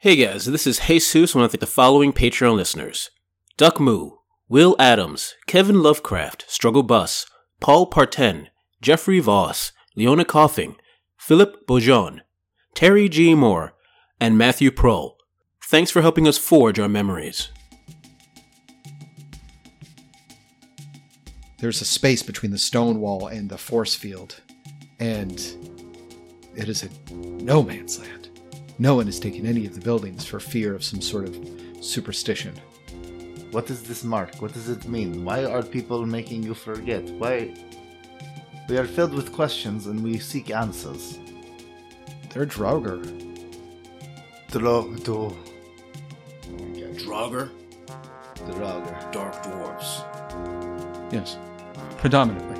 Hey guys, this is Jesus. I want to thank the following Patreon listeners Duck Moo, Will Adams, Kevin Lovecraft, Struggle Bus, Paul Parten, Jeffrey Voss, Leona Coughing, Philip Bojon, Terry G. Moore, and Matthew Prohl. Thanks for helping us forge our memories. There's a space between the stone wall and the force field, and it is a no man's land. No one has taken any of the buildings for fear of some sort of superstition. What is this mark? What does it mean? Why are people making you forget? Why? We are filled with questions and we seek answers. They're Draugr. Dro- do- Draugr, Draugr. dark dwarves. Yes, predominantly.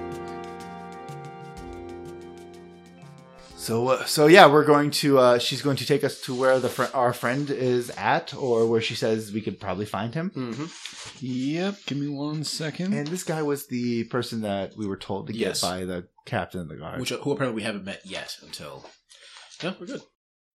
So, uh, so yeah, we're going to. Uh, she's going to take us to where the fr- our friend is at, or where she says we could probably find him. Mm-hmm. Yep. Give me one second. And this guy was the person that we were told to Yes. get by the captain of the guard. Which who apparently we haven't met yet until. Yeah, we're good.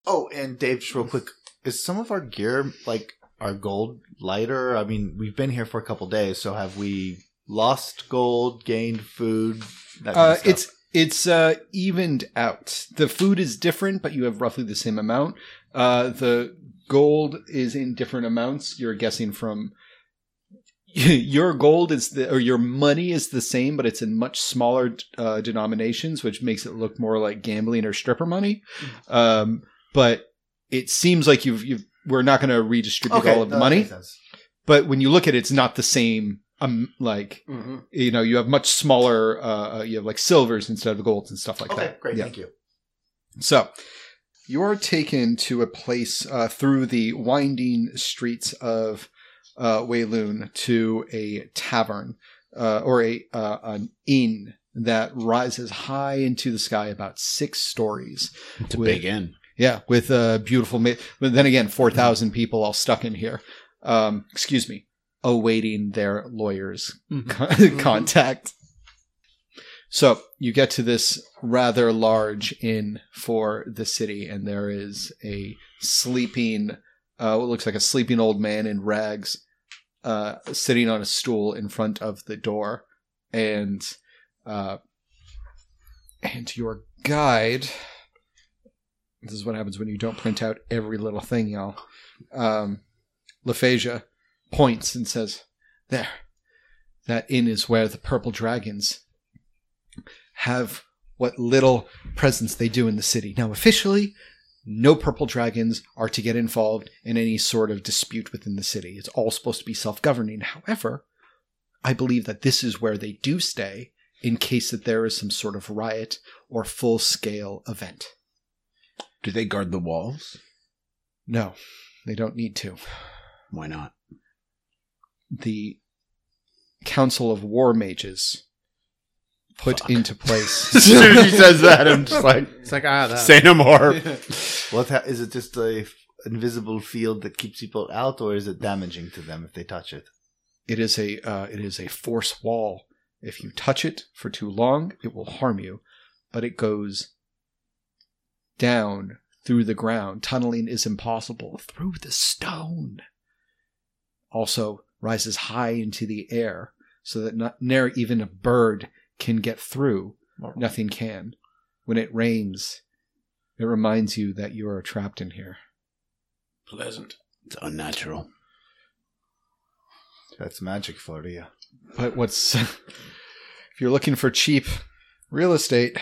oh, and Dave, just real quick, is some of our gear like our gold lighter? I mean, we've been here for a couple days, so have we lost gold, gained food? That kind Uh, of stuff? it's it's uh, evened out. The food is different, but you have roughly the same amount. Uh, the gold is in different amounts. You're guessing from your gold is the or your money is the same, but it's in much smaller uh, denominations, which makes it look more like gambling or stripper money. Um, but it seems like you've you've we're not going to redistribute all of the money. But when you look at it, it's not the same. Um, like Mm-hmm. you know, you have much smaller. Uh, uh, you have like silvers instead of golds and stuff like Okay, that. great, Yeah. thank you. So you are taken to a place uh, through the winding streets of uh, Wayloon to a tavern uh, or a uh, an inn that rises high into the sky, about six stories. It's a With- big inn. Yeah, with a beautiful. Ma- but then again, four thousand people all stuck in here. Um, excuse me, awaiting their lawyers' con- contact. So you get to this rather large inn for the city, and there is a sleeping, uh, what looks like a sleeping old man in rags, uh, sitting on a stool in front of the door, and uh, and your guide. This is what happens when you don't print out every little thing, y'all. Um, Lephasia points and says, "There, that inn is where the purple dragons have what little presence they do in the city. Now, officially, no purple dragons are to get involved in any sort of dispute within the city. It's all supposed to be self-governing. However, I believe that this is where they do stay in case that there is some sort of riot or full-scale event. Do they guard the walls? No, they don't need to. Why not? The Council of War Mages put into place. As soon as he says that, I'm just like, It's like ah, that. Say no more. what ha- is it? Just a f- invisible field that keeps people out, or is it damaging to them if they touch it? It is a uh, it is a force wall. If you touch it for too long, it will harm you, but it goes down through the ground. Tunneling is impossible through the stone. Also rises high into the air, so that not ne'er even a bird can get through. Nothing can. When it rains, it reminds you that you are trapped in here. Pleasant. It's unnatural. That's magic for you. But what's if you're looking for cheap real estate,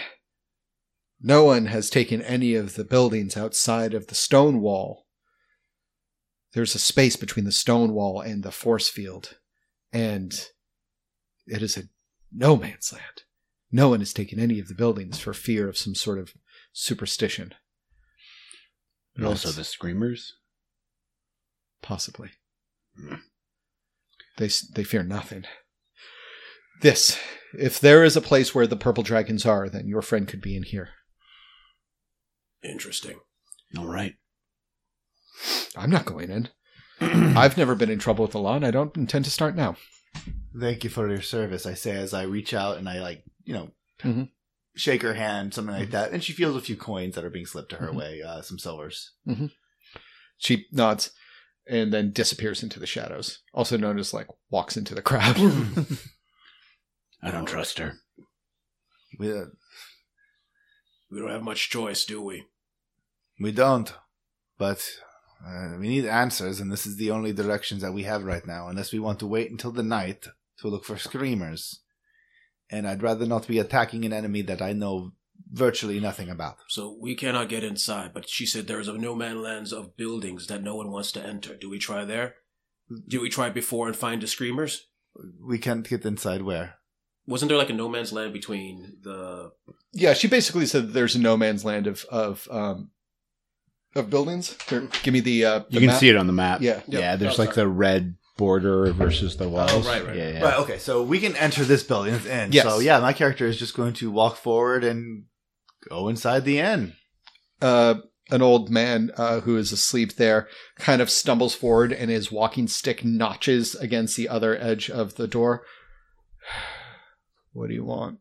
no one has taken any of the buildings outside of the stone wall. There's a space between the stone wall and the force field, and it is a no man's land. No one has taken any of the buildings for fear of some sort of superstition. And also the screamers. Possibly. Hmm. They they fear nothing. This, if there is a place where the purple dragons are, then your friend could be in here. Interesting. All right. I'm not going in. I've never been in trouble with the law, and I don't intend to start now. Thank you for your service. I say as I reach out and I like you know Mhm. shake her hand, something like that, and she feels a few coins that are being slipped to her Mhm. way, uh, some silvers. She nods and then disappears into the shadows. Also known as like walks into the crowd. I don't trust her. We, uh, We don't have much choice, do we? we don't. But uh, we need answers, and this is the only directions that we have right now, unless we want to wait until the night to look for screamers. And I'd rather not be attacking an enemy that I know virtually nothing about. So we cannot get inside, but she said there's a no man lands of buildings that no one wants to enter. Do we try there? Do we try before and find the screamers? We can't get inside where? Wasn't there like a no man's land between the yeah, she basically said there's a no man's land of of um of buildings. Here, give me the uh You can see it on the map. Yeah. Yeah, Yep. there's Oh, like the red border versus the walls. right, right. Yeah, yeah. Right, okay, so we can enter this building. It's in. Yes. So, yeah, my character is just going to walk forward and go inside the inn. uh, an old man uh, who is asleep there kind of stumbles forward and his walking stick notches against the other edge of the door. What do you want?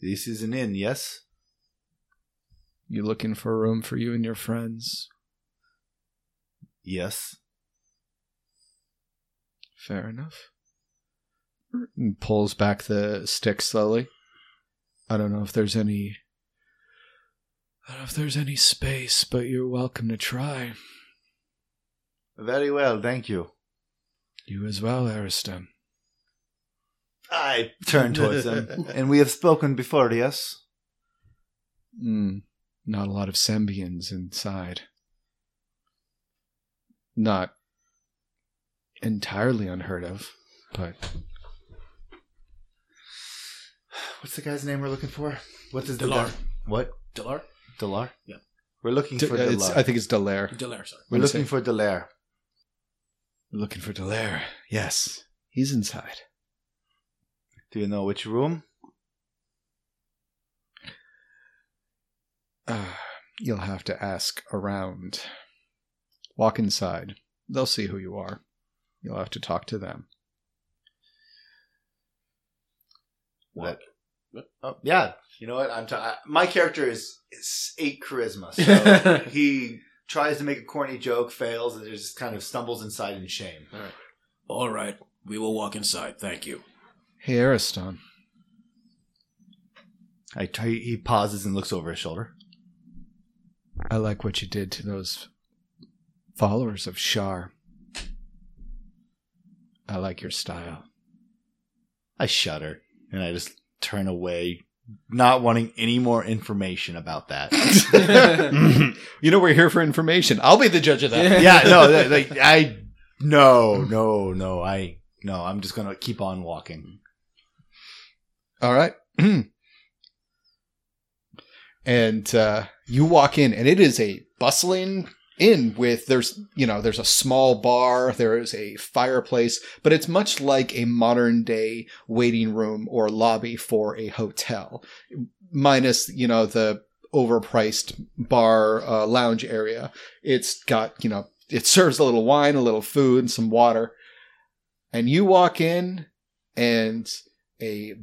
This is an inn, yes? You looking for a room for you and your friends? Yes. Fair enough. And pulls back the stick slowly. I don't know if there's any. I don't know if there's any space, but you're welcome to try. Very well, thank you. You as well, Ariston. I turn towards him. and we have spoken before, yes? Mm, not a lot of Sembians inside. Not entirely unheard of, but What's the guy's name we're looking for? What's his Delar. guy- What? Delar? Delar? Yeah. We're looking D- for uh, it's, Delar. I think it's Delaire. Delar, sorry. We're I'm looking saying- for Delaire. Looking for Delaire. Yes, he's inside. Do you know which room? Uh, you'll have to ask around. Walk inside. They'll see who you are. You'll have to talk to them. That- Oh, yeah. You know what? I'm t- I- my character is, is eight charisma, so he tries to make a corny joke, fails, and just kind of stumbles inside in shame. All right. All right. we will walk inside. Thank you. Hey, Ariston. I he pauses and looks over his shoulder. I like what you did to those followers of Shar. I like your style. I shudder and I just turn away, not wanting any more information about that. you know we're here for information. I'll be the judge of that. yeah, no, that- like I, no, no, no, I, no, I'm just gonna keep on walking. All right. and uh, you walk in, and it is a bustling inn with there's you know there's a small bar, there is a fireplace, but it's much like a modern day waiting room or lobby for a hotel, minus you know the overpriced bar uh, lounge area. It's got you know it serves a little wine, a little food, and some water. And you walk in, and a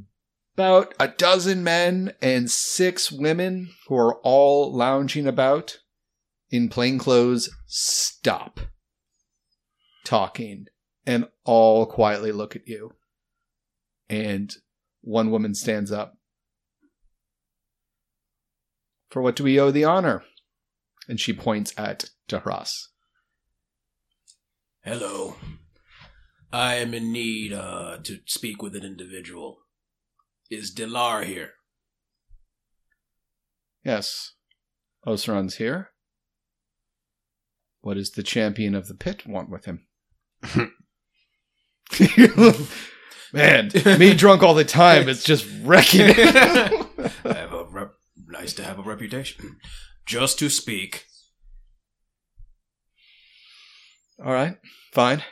about a dozen men and six women who are all lounging about in plain clothes stop talking and all quietly look at you. And one woman stands up. For what do we owe the honor? And she points at Dahras. Hello. I am in need uh, to speak with an individual. Is Delar here? Yes. Osran's here. What does the champion of the pit want with him? Man, me drunk all the time is just wrecking it. I have a rep- nice to have a reputation. Just to speak. all right, fine.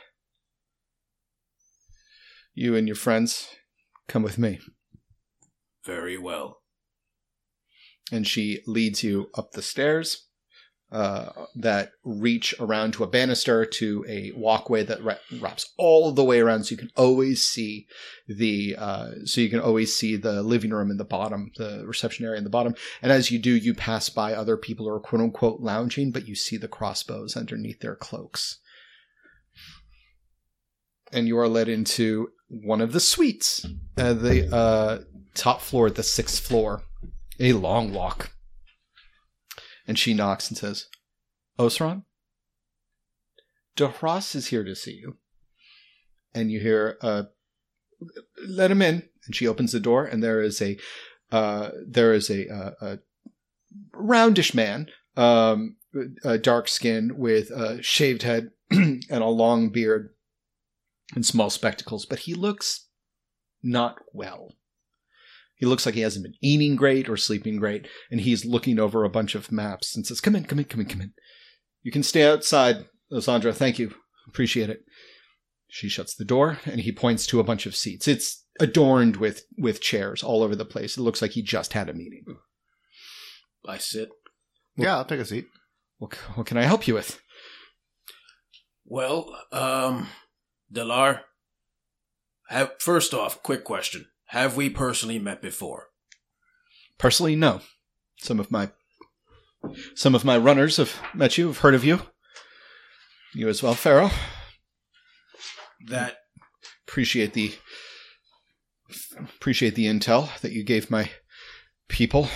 You and your friends come with me. Very well. And she leads you up the stairs. uh, that reach around to a banister to a walkway that ra- wraps all the way around, so you can always see the uh, so you can always see the living room in the bottom, the reception area in the bottom. And as you do, you pass by other people who are quote unquote lounging, but you see the crossbows underneath their cloaks. And you are led into one of the suites, uh, the uh, top floor, the sixth floor. A long walk. And she knocks and says, Osran? DeHross is here to see you. And you hear, uh, let him in. And she opens the door, and there is a, uh, there is a, uh, a roundish man, um, a dark skin with a shaved head and a long beard and small spectacles, but he looks not well. He looks like he hasn't been eating great or sleeping great, and he's looking over a bunch of maps and says, Come in, come in, come in, come in. You can stay outside, Lysandra. Thank you. Appreciate it. She shuts the door and he points to a bunch of seats. It's adorned with, with chairs all over the place. It looks like he just had a meeting. I sit. Yeah, I'll take a seat. What, what can I help you with? Well, um, Delar, have, first off, quick question. Have we personally met before? Personally, no. Some of my some of my runners have met you, have heard of you. You as well, Pharaoh. That Appreciate the appreciate the intel that you gave my people.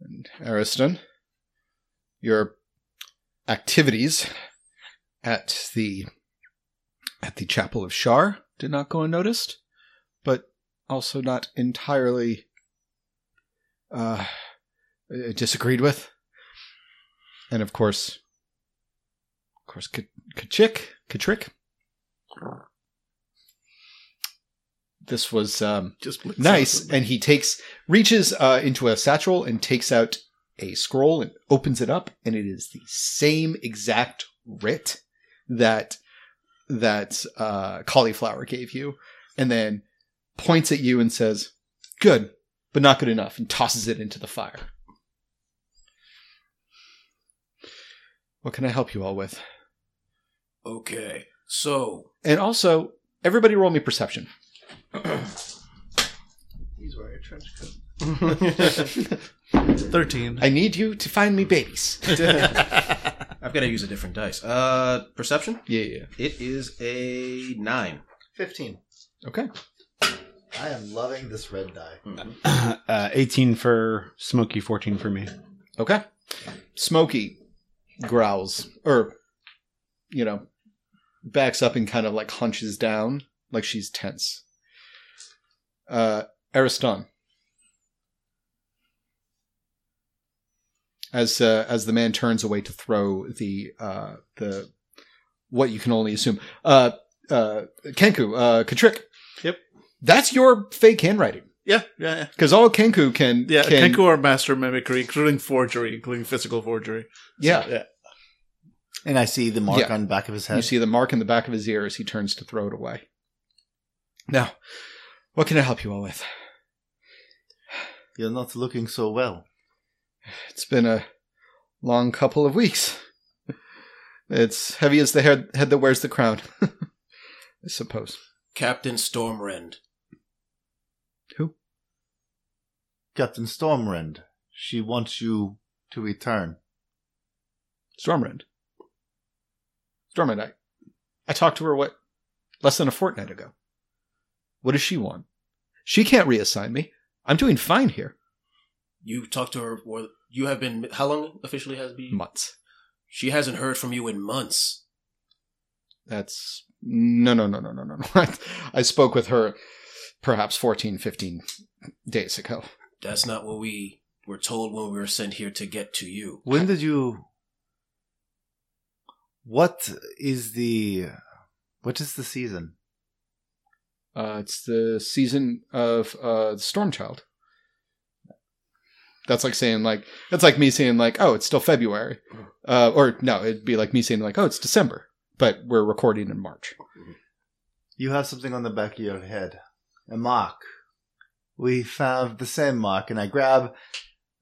And Ariston, your activities at the at the Chapel of Shar did not go unnoticed, but also not entirely uh, disagreed with. And of course, of course, Kachik, Katrick. This was um, Just nice, and he takes reaches uh, into a satchel and takes out a scroll and opens it up, and it is the same exact writ that that uh, cauliflower gave you, and then points at you and says, "Good, but not good enough," and tosses it into the fire. What can I help you all with? okay. So And also, everybody roll me perception. He's wearing a trench coat. Thirteen. I need you to find me babies. I've got to use a different dice. Uh, perception. yeah, yeah. It is a nine. 15. Okay. I am loving this red die. uh, 18 for Smokey, 14 for me. Okay. Smokey growls, or, you know, backs up and kind of like hunches down, like she's tense. Uh, Ariston. As uh, as the man turns away to throw the uh, the what you can only assume uh uh Kenku uh Katrick. Yep. That's your fake handwriting Yeah, yeah, yeah. because all Kenku can Yeah, can, Kenku are master mimicry, including forgery, including physical forgery. So, yeah yeah. And I see the mark Yeah. on the back of his head. You see the mark in the back of his ear as he turns to throw it away. Now, what can I help you all with? You're not looking so well. It's been a long couple of weeks. It's heavy as the head, head that wears the crown, I suppose. Captain Stormrend. Captain Stormrend, she wants you to return. Stormrend. Stormrend, I, I talked to her, what, less than a fortnight ago. What does she want? She can't reassign me. I'm doing fine here. You talked to her, or you have been. How long officially has it been? Months. She hasn't heard from you in months. That's no, no, no, no, no, no. no. I spoke with her perhaps 14, 15 days ago. That's not what we were told when we were sent here to get to you. When did you. What is the. What is the season? Uh, it's the season of uh, the Stormchild. That's like saying like that's like me saying like oh it's still February, uh, or no it'd be like me saying like oh it's December, but we're recording in March. You have something on the back of your head. A mark. We found the same mark, and I grab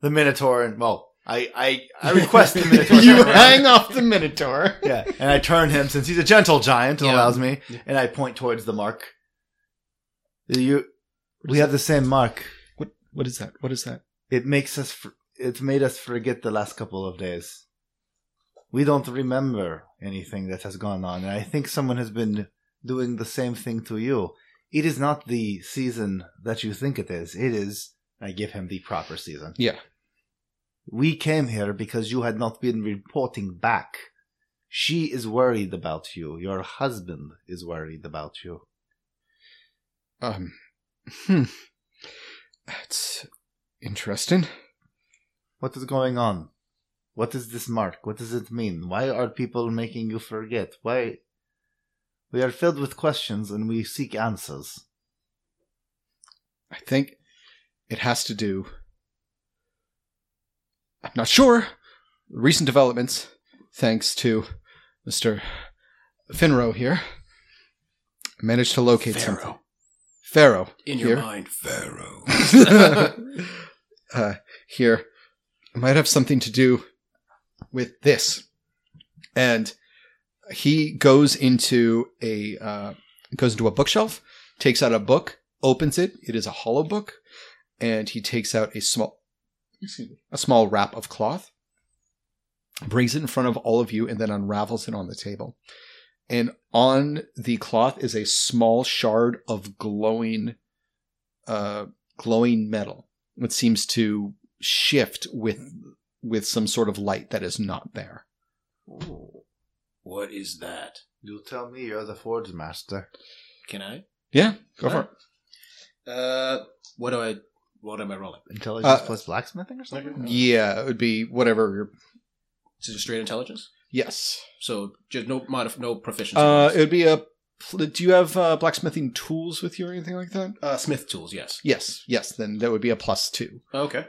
the Minotaur and, well, I I, I request the Minotaur. you hang off the Minotaur. Yeah, and I turn him since he's a gentle giant and Yeah. allows me, and I point towards the mark. You, we have the same mark. What? What is that? What is that? It makes us. For, it's made us forget the last couple of days. We don't remember anything that has gone on, and I think someone has been doing the same thing to you. It is not the season that you think it is. It is. I give him the proper season. Yeah. We came here because you had not been reporting back. She is worried about you. Your husband is worried about you. Um. Hmm. That's interesting. What is going on? What is this mark? What does it mean? Why are people making you forget? Why? We are filled with questions and we seek answers. I think it has to do. I'm not sure. Recent developments, thanks to Mr. Finro here, managed to locate something. Pharaoh. In here. your mind, Pharaoh. uh, here might have something to do with this. And he goes into a uh, goes into a bookshelf, takes out a book, opens it. It is a hollow book, and he takes out a small a small wrap of cloth, brings it in front of all of you, and then unravels it on the table. And on the cloth is a small shard of glowing, uh, glowing metal. It seems to shift with with some sort of light that is not there. What is that? You'll tell me you're the forge master. Can I? Yeah, go for Alright. it. Uh, what do I? What am I rolling? Intelligence Uh, plus blacksmithing or something? Yeah, it would be whatever. your- Is it just straight intelligence? Yes. So just no modif- no proficiency. Uh, it would be a. pl- Do you have uh, blacksmithing tools with you or anything like that? uh, Smith tools. Yes. Yes, yes. Then that would be a plus two. Okay.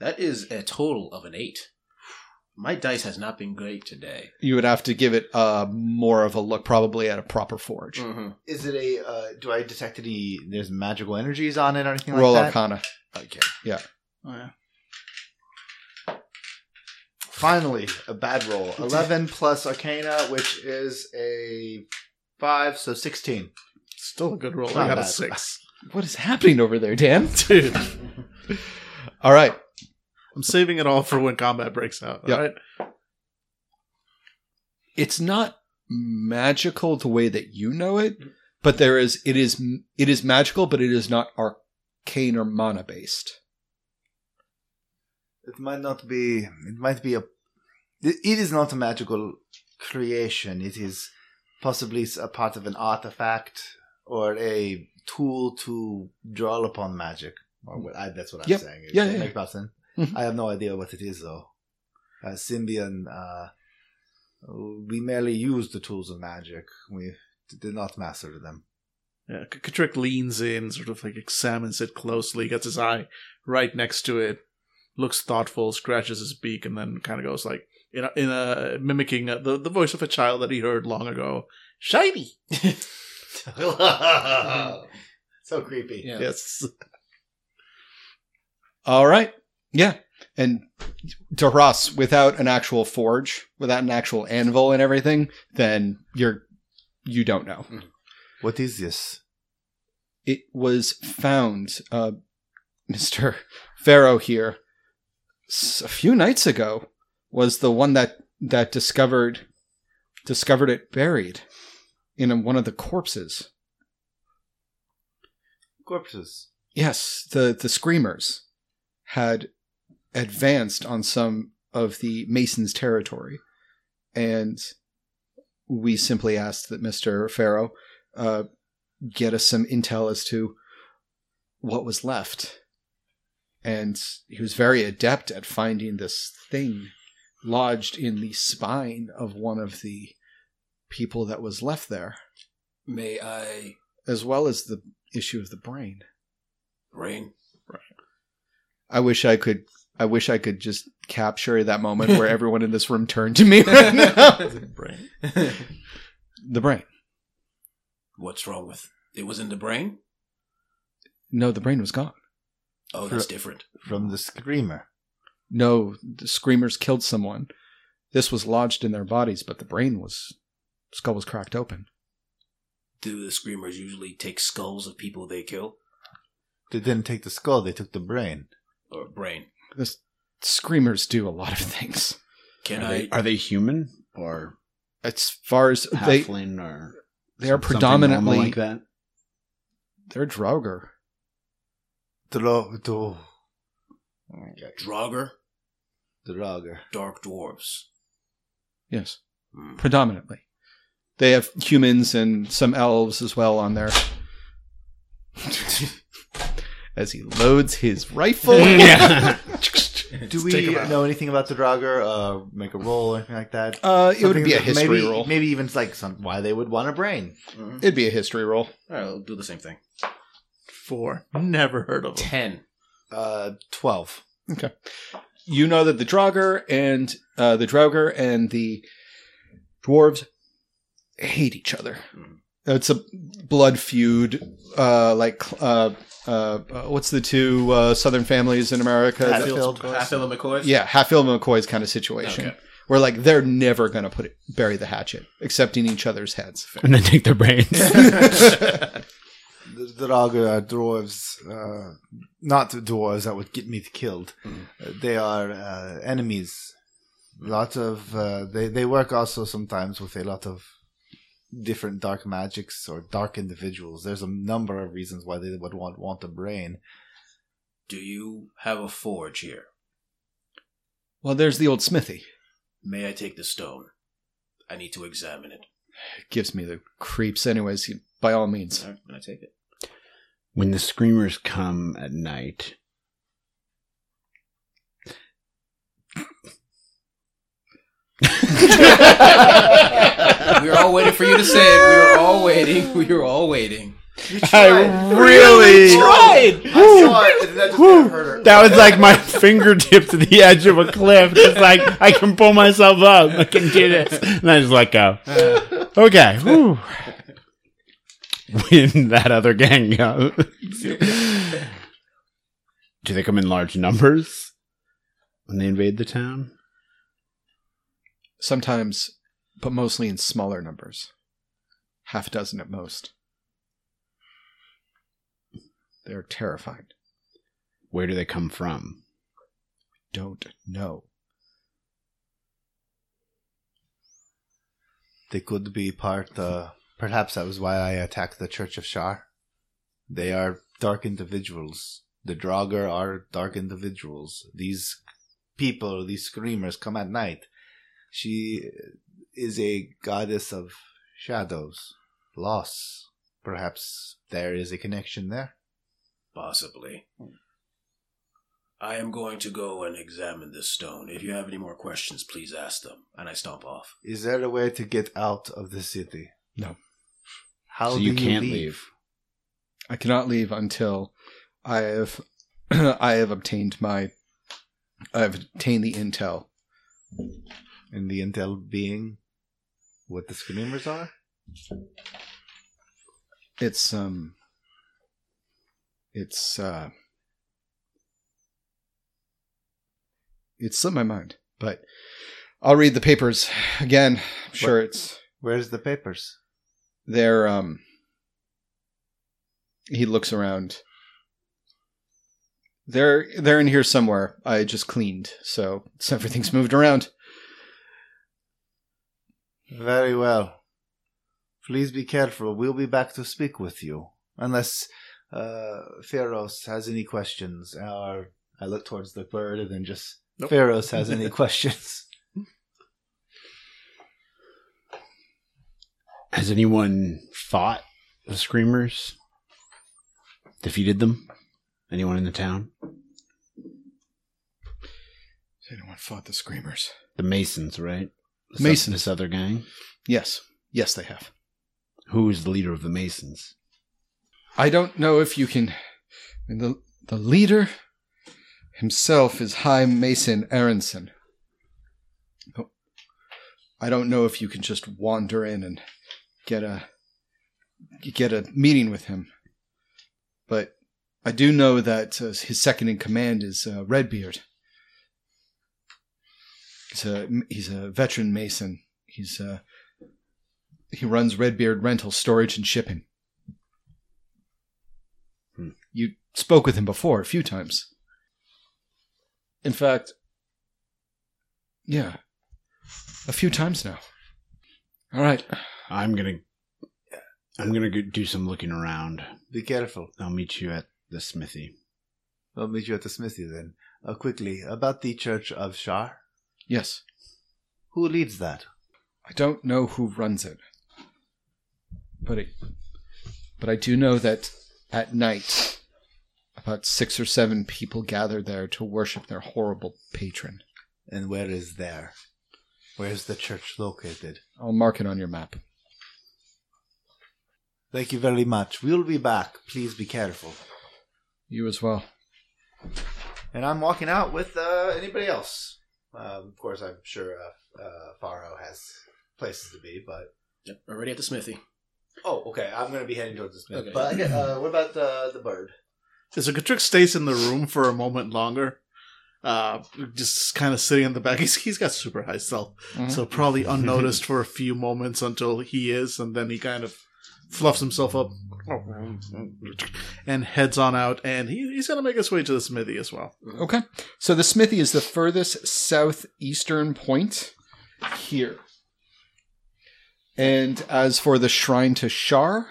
That is a total of an eight. My dice has not been great today. You would have to give it uh, more of a look, probably at a proper forge. Mm-hmm. Is it a? Uh, do I detect any? There's magical energies on it or anything Roll like that? Roll Arcana. Okay. Oh, yeah. Finally, a bad roll. Eleven plus Arcana, which is a five, so sixteen. Still a good roll. Not I got a six. What is happening over there, Dan? Dude, All right. I'm saving it all for when combat breaks out. Yep. All right. It's not magical the way that you know it, mm-hmm. but there is it is it is magical, but it is not arcane or mana based. It might not be. It might be a. It it is not a magical creation. It is possibly a part of an artifact or a tool to draw upon magic. Or what, I, that's what I'm Yep. saying. Does Yeah, that yeah, make about sense? Mhm. I have no idea what it is though. Uh, Sembian, uh, we merely use the tools of magic. We did not master them. Yeah, Katrick leans in, sort of like examines it closely, gets his eye right next to it, looks thoughtful, scratches his beak, and then kind of goes like in a, in a mimicking uh, the the voice of a child that he heard long ago. Shiny. so creepy. Yeah. Yes. All right. Yeah. And Duras, without an actual forge, without an actual anvil and everything, then you're you don't know. What is this? It was found, uh, Mister Pharaoh here, a few nights ago, was the one that that discovered discovered it buried in one of the corpses. Corpses. Yes, the the screamers had advanced on some of the Masons' territory, and we simply asked that Mister Farrow uh, get us some intel as to what was left. And he was very adept at finding this thing lodged in the spine of one of the people that was left there, May I as well as the issue of the brain. rain? I wish I could. I wish I could just capture that moment where everyone in this room turned to me right now. Brain. the brain. What's wrong with it? Was in the brain. No, the brain was gone. Oh, that's different. from the screamer. No, the screamers killed someone. This was lodged in their bodies, but the brain was skull was cracked open. Do the screamers usually take skulls of people they kill They didn't take the skull; they took the brain. or brain? The screamers do a lot of things. Can Are I? they, are they human or As far as they halfling or they are predominantly like that? they're Draugr. Dro- do- Draugr, Draugr. dark dwarves. Yes, Hmm. predominantly. They have humans and some elves as well on there. As he loads his rifle. yeah. Do we take 'em out. know anything about the Draugr? Uh, make a roll or anything like that? Uh, it would Something be a that- history maybe, roll. Maybe even like some why they would want a brain. Mhm. It'd be a history roll. All right, we'll do the same thing. Four. Never heard of them. Ten. Uh, twelve. Okay. You know that the Draugr and uh, the Draugr and the dwarves hate each other. Mhm. It's a blood feud. Uh, like uh, uh, uh, what's the two uh, southern families in America? Hatfield. Hatfield and McCoy. Yeah, Hatfield and McCoy's kind of situation. Okay. Where like they're never gonna put it, bury the hatchet, except in each other's heads. and then take their brains. The the are dwarves, uh, not the dwarves that would get me killed. Mm. Uh, they are uh, enemies. lot of uh, they they work also sometimes with a lot of different dark magics or dark individuals. There's a number of reasons why they would want want a brain. Do you have a forge here? Well, there's the old smithy. May I take the stone? I need to examine it. It gives me the creeps, anyways. you- By all means. All right, I take it? when the screamers come at night, we were all waiting for you to say it. We were all waiting. We were all waiting. I really tried. I saw it, and that just Whew. hurt her. That was like my fingertip to the edge of a cliff. It's like I can pull myself up. I can do this, and I just let go. Uh. Okay. Whew. When that other gang goes, do they come in large numbers when they invade the town? Sometimes, but mostly in smaller numbers. Half a dozen at most. They're terrified. Where do they come from? Don't know. They could be part. Uh, perhaps that was why I attacked the Church of Shar. They are dark individuals. The Draugr are dark individuals. These people, these screamers, come at night. She is a goddess of shadows, loss. Perhaps there is a connection there. Possibly. I am going to go and examine this stone. If you have any more questions, please ask them. And I stomp off. Is there a way to get out of the city? No. How so do you can't leave. I cannot leave until I have I have obtained my I have obtained the intel. And the intel being what the screamers are? It's um it's uh it slipped my mind, but I'll read the papers again. I'm sure it's Where's the papers? they're um he looks around. They're they're in here somewhere. I just cleaned, so everything's moved around. Very well. Please be careful. We'll be back to speak with you. Unless uh Pharaohs has any questions. Or I look towards the bird and then just Nope. Pharaohs has any questions. Has anyone fought the screamers? Defeated them? Anyone in the town? Has Anyone fought the screamers? The Masons, right? This Masons. This other gang. Yes, yes, they have. Who is the leader of the Masons? I don't know if you can. The the leader himself is High Mason Aronson. I don't know if you can just wander in and get a get a meeting with him. But I do know that uh, his second in command is uh, Redbeard. He's a he's a veteran mason. He's uh, he runs Redbeard Rental Storage and Shipping. Hmm. You spoke with him before a few times. In fact, yeah, a few times now. All right. I'm gonna I'm gonna go do some looking around. Be careful. I'll meet you at the smithy. I'll meet you at the smithy then. Uh, quickly, about the Church of Shar. Yes. Who leads that? I don't know who runs it, but it, but I do know that at night, about six or seven people gather there to worship their horrible patron. And where is there? Where is the church located? I'll mark it on your map. Thank you very much. We'll be back. Please be careful. You as well. And I'm walking out with uh, anybody else. Um, of course, I'm sure uh, uh, Faro has places to be, but Yep, already at the smithy. oh, okay. I'm going to be heading towards the smith. Okay. But I get, uh, what about uh, the bird? So Katrix stays in the room for a moment longer. Uh, just kind of sitting in the back. He's, he's got super high stealth, Mhm. so probably unnoticed for a few moments until he is, and then he kind of fluffs himself up and heads on out. And he, he's gonna make his way to the smithy as well. Okay. So the smithy is the furthest southeastern point here. And as for the shrine to Shar,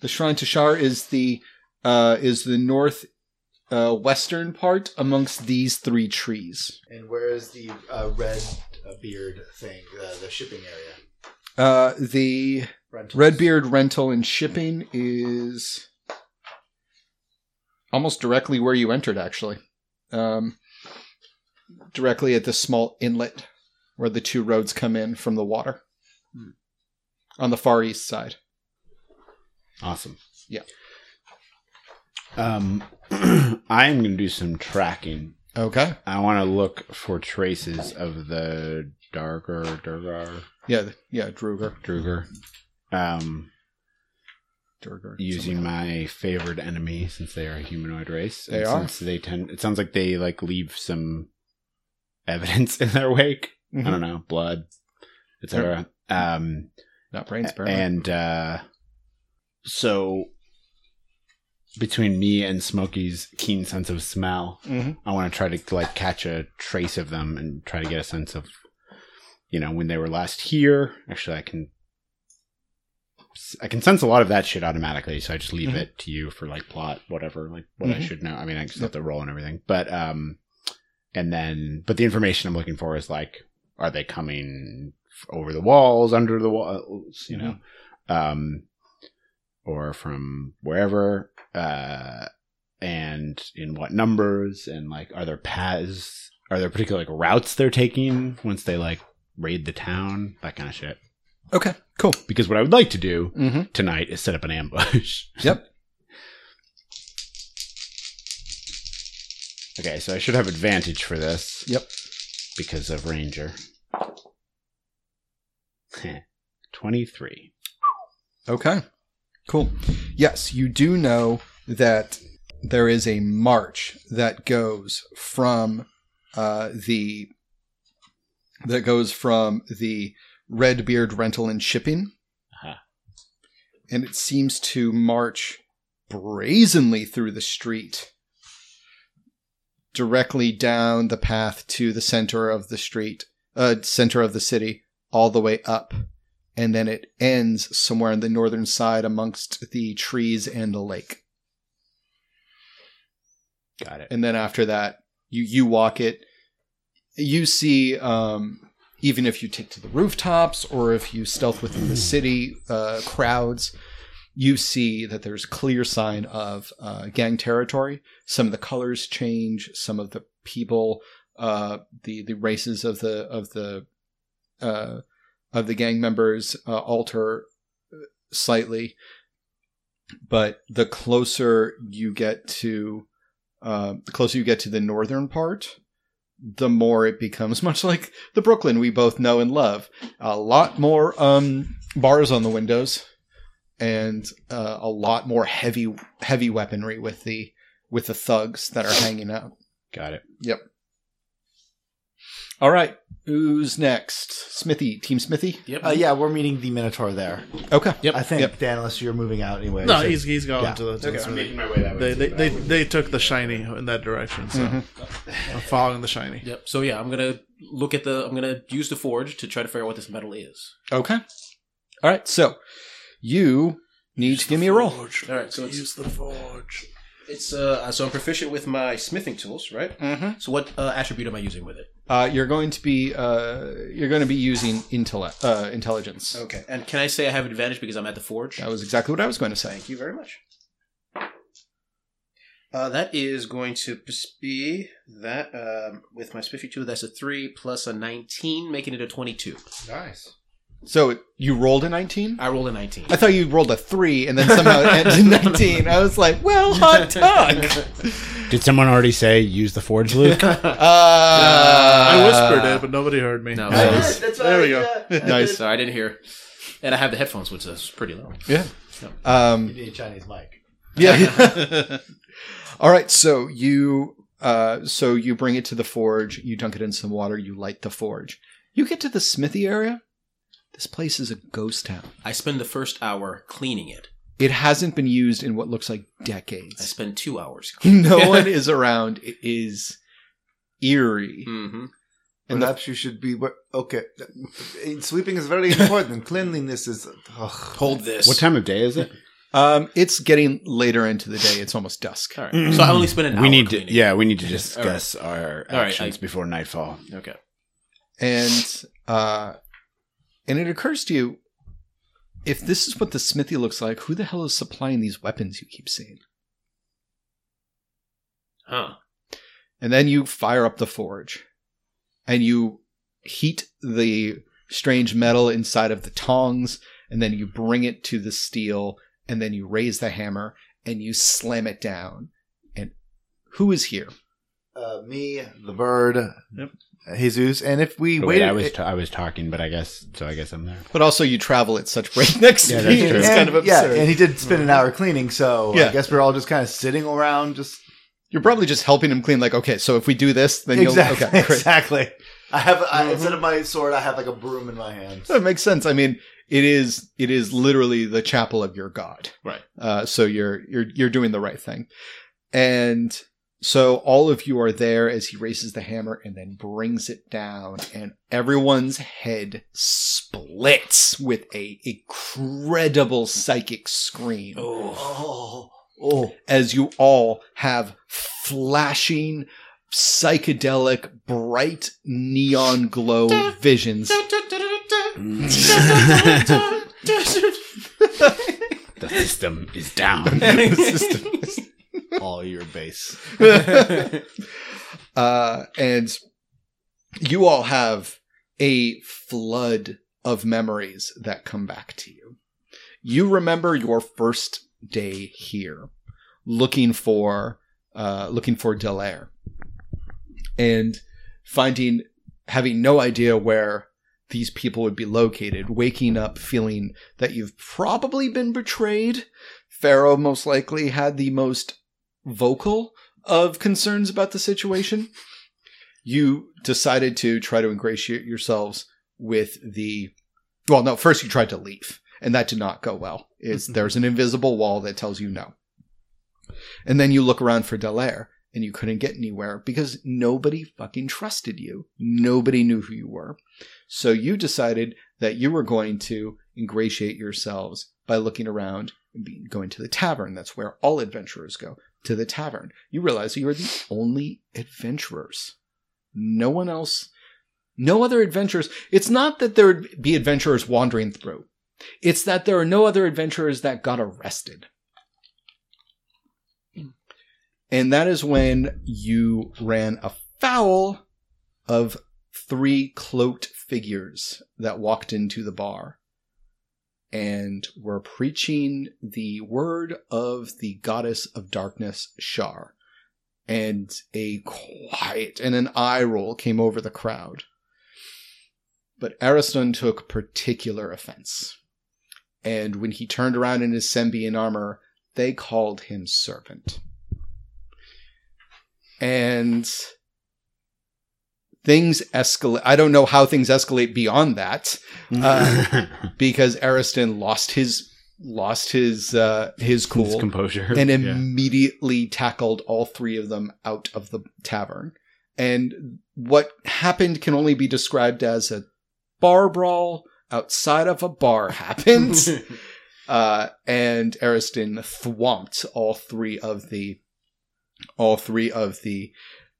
the shrine to Shar is the uh, is the north uh, western part amongst these three trees. And where is the uh, red uh, beard thing, uh, the shipping area? Uh, the Rentals. Redbeard rental and shipping is almost directly where you entered, actually. Um, directly at the small inlet where the two roads come in from the water on the far east side. Awesome. Yeah. Um, I'm going to do some tracking. Okay. I want to look for traces of the Dargar, Durgar, Yeah, th- yeah, Druger. Druger. Um, using my favored enemy since they are a humanoid race. They and are. Since they tend, it sounds like they like leave some evidence in their wake. Mhm. I don't know, blood, etc. Um, Not brains, apparently. and uh, so between me and Smokey's keen sense of smell, Mhm. I want to try to like catch a trace of them and try to get a sense of, you know, when they were last here. Actually, I can. I can sense a lot of that shit automatically, so I just leave Mhm. it to you for like plot, whatever, like what I Mhm. should know. I mean, I just have to roll and everything, but um, and then, but the information I'm looking for is like, are they coming over the walls, under the walls, you know, um, or from wherever, uh, and in what numbers, and like, are there paths? Are there particular like routes they're taking once they like raid the town? That kind of shit. Okay, cool. Because what I would like to do Mm-hmm. tonight is set up an ambush. Yep. Okay, so I should have advantage for this. Yep. Because of Ranger. 23. Okay. Cool. Yes, you do know that there is a march that goes from uh, the that goes from the Redbeard rental and shipping, Uh-huh. and it seems to march brazenly through the street, directly down the path to the center of the street, uh, center of the city, all the way up and then it ends somewhere on the northern side amongst the trees and the lake. Got it. And then after that, you you walk it. You see, um, even if you take to the rooftops or if you stealth within the city uh, crowds, you see that there's clear sign of uh, gang territory. Some of the colors change. Some of the people, uh, the the races of the of the uh, of the gang members uh, alter slightly, but the closer you get to uh, the closer you get to the northern part, the more it becomes much like the Brooklyn we both know and love. A lot more um, bars on the windows, and uh, a lot more heavy heavy weaponry with the with the thugs that are hanging out. Got it. All right, who's next? Smithy, Team Smithy. Yep. Uh, yeah, we're meeting the Minotaur there. Okay. Yep. I think, Yep. Dan, unless you're moving out anyway. No, so- he's he's going Yeah. to the. To the smithy. my way that They, they, they, they took the shiny in that direction, so Mhm. I'm following the shiny. Yep. So yeah, I'm gonna look at the. I'm gonna use the forge to try to figure out what this metal is. Okay. All right. So you need to give me a roll. Forge. All right, so it's- use the forge. It's uh. So I'm proficient with my smithing tools, right? Mm-hmm. So what uh, attribute am I using with it? Uh, you're going to be uh, you're going to be using intellect uh, intelligence. Okay. And can I say I have advantage because I'm at the forge? That was exactly what I was going to say. Thank you very much. Uh, that is going to be that um, with my spiffy two. That's a three plus a nineteen, making it a twenty-two. nice. So you rolled a 19. I rolled a nineteen. I thought you rolled a three and then somehow it ended in 19. I was like, well, hot dog. Did someone already say use the forge, Luke? Uh, I whispered it, but nobody heard me. No, Nice. There we go. Nice. Sorry, I didn't hear. And I have the headphones, which is pretty low. Yeah. You Um, need a Chinese mic. yeah. All right. So you, uh, so you bring it to the forge. You dunk it in some water. You light the forge. You get to the smithy area. This place is a ghost town. I spend the first hour cleaning it. It hasn't been used in what looks like decades. I decades. spend two hours. no one is around. It is eerie. Mm-hmm. And the- Perhaps you should be. wor- Okay, sweeping is very important. Cleanliness is. Ugh. Hold this. what time of day is it? Um, it's getting later into the day. It's almost dusk. All right. So I only spend an hour. We need to, cleaning. yeah, we need to All right. discuss our All right, actions I- before nightfall. Okay. And uh, and it occurs to you, if this is what the smithy looks like, who the hell is supplying these weapons you keep seeing? Huh. And then you fire up the forge, and you heat the strange metal inside of the tongs, and then you bring it to the steel, and then you raise the hammer and you slam it down. And who is here? Uh, me, the bird, Yep. Jesus, and if we Oh, wait, wait, I was ta- I was talking, but I guess so. I guess I'm there. But also, you travel at such breakneck speed. Yeah, that's true. It's kind of and, yeah, and he did spend an hour cleaning, so Yeah. I guess we're all just kind of sitting around, just You're probably just helping him clean. Like, okay, so if we do this, then exactly, you'll okay. Great. exactly. I have I, Mhm. instead of my sword, I have like a broom in my hands. That makes sense. I mean, it is it is literally the chapel of your god. Right. Uh, so you're you're you're doing the right thing, and so all of you are there as he raises the hammer and then brings it down, and everyone's head splits with a incredible psychic scream Oh. Oh, as you all have flashing psychedelic bright neon glow visions the system is down. the system is down. All your base. uh, and you all have a flood of memories that come back to you. You remember your first day here, looking for uh, looking for Delaire, and finding having no idea where these people would be located. Waking up feeling that you've probably been betrayed. Pharaoh most likely had the most vocal of concerns about the situation, you decided to try to ingratiate yourselves with the. Well, no, first you tried to leave, and that did not go well. Is mm-hmm. there's an invisible wall that tells you no, and then you look around for Delaire, and you couldn't get anywhere because nobody fucking trusted you. Nobody knew who you were, so you decided that you were going to ingratiate yourselves by looking around and going to the tavern. That's where all adventurers go to the tavern. You realize you are the only adventurers. No one else, no other adventurers. It's not that there would be adventurers wandering through. It's that there are no other adventurers that got arrested. And that is when you ran afoul of three cloaked figures that walked into the bar and were preaching the word of the goddess of darkness, Shar. And a quiet and an eye roll came over the crowd. But Ariston took particular offense. And when he turned around in his Sembian armor, they called him servant. And things escalate. I don't know how things escalate beyond that, uh, because Ariston lost his lost his uh, his cool His composure. and Yeah. immediately tackled all three of them out of the tavern. And what happened can only be described as a bar brawl outside of a bar happened. uh, and Ariston thwomped all three of the all three of the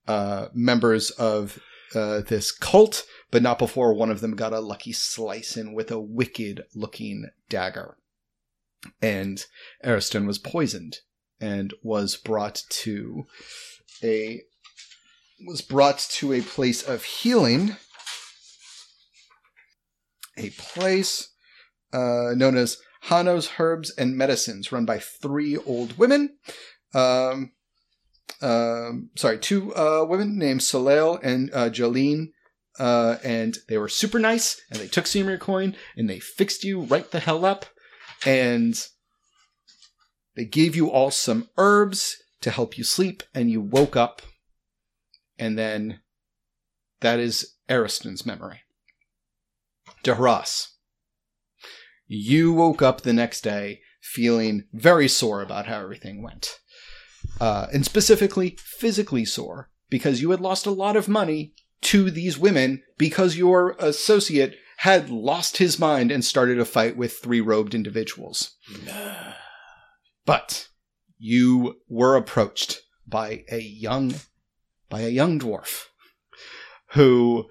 uh, members of uh, this cult, but not before one of them got a lucky slice in with a wicked looking dagger. And Ariston was poisoned and was brought to a was brought to a place of healing a place uh, known as Hano's Herbs and Medicines, run by three old women. Um, um, sorry, two uh, women named Soleil and uh, Jolene. Uh, and they were super nice, and they took some of your coin, and they fixed you right the hell up, and they gave you all some herbs to help you sleep, and you woke up, and then that is Ariston's memory. Dehras. You woke up the next day feeling very sore about how everything went. Uh, and specifically physically sore because you had lost a lot of money to these women because your associate had lost his mind and started a fight with three robed individuals. But you were approached by a young by a young dwarf who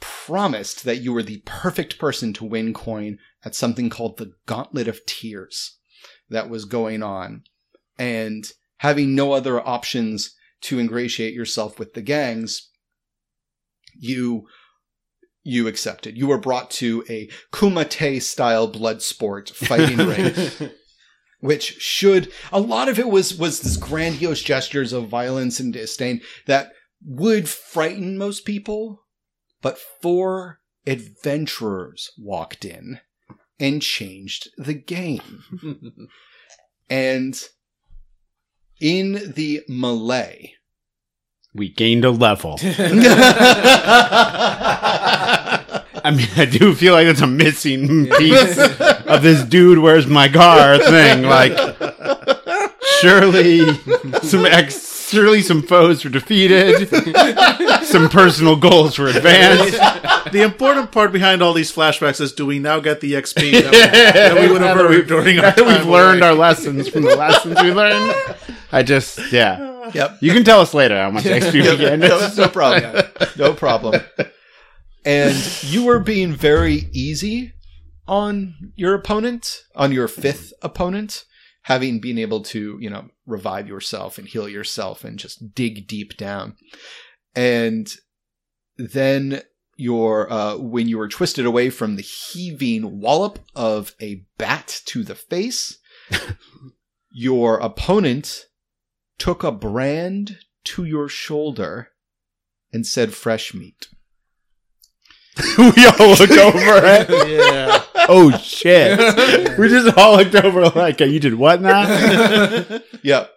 promised that you were the perfect person to win coin at something called the Gauntlet of Tears that was going on. And having no other options to ingratiate yourself with the gangs, you you accepted. You were brought to a Kumite style blood sport fighting ring which should a lot of it was was this grandiose gestures of violence and disdain that would frighten most people but four adventurers walked in and changed the game and in the melee we gained a level. I mean, I do feel like it's a missing piece of this dude. Where's my car thing? Like, surely some ex, surely some foes were defeated, some personal goals were advanced. the important part behind all these flashbacks is do we now get the XP that, that we would have earned we've- during our that we've learned away. our lessons from the lessons we learned. I just, yeah. yep You can tell us later how much XP we get. no, no problem. No problem. And you were being very easy on your opponent, on your fifth opponent, having been able to, you know, revive yourself and heal yourself and just dig deep down. And then your uh, when you were twisted away from the heaving wallop of a bat to the face, your opponent took a brand to your shoulder and said fresh meat. we all looked over it. yeah. Oh shit! we just all looked over like, "You did what now?" yep.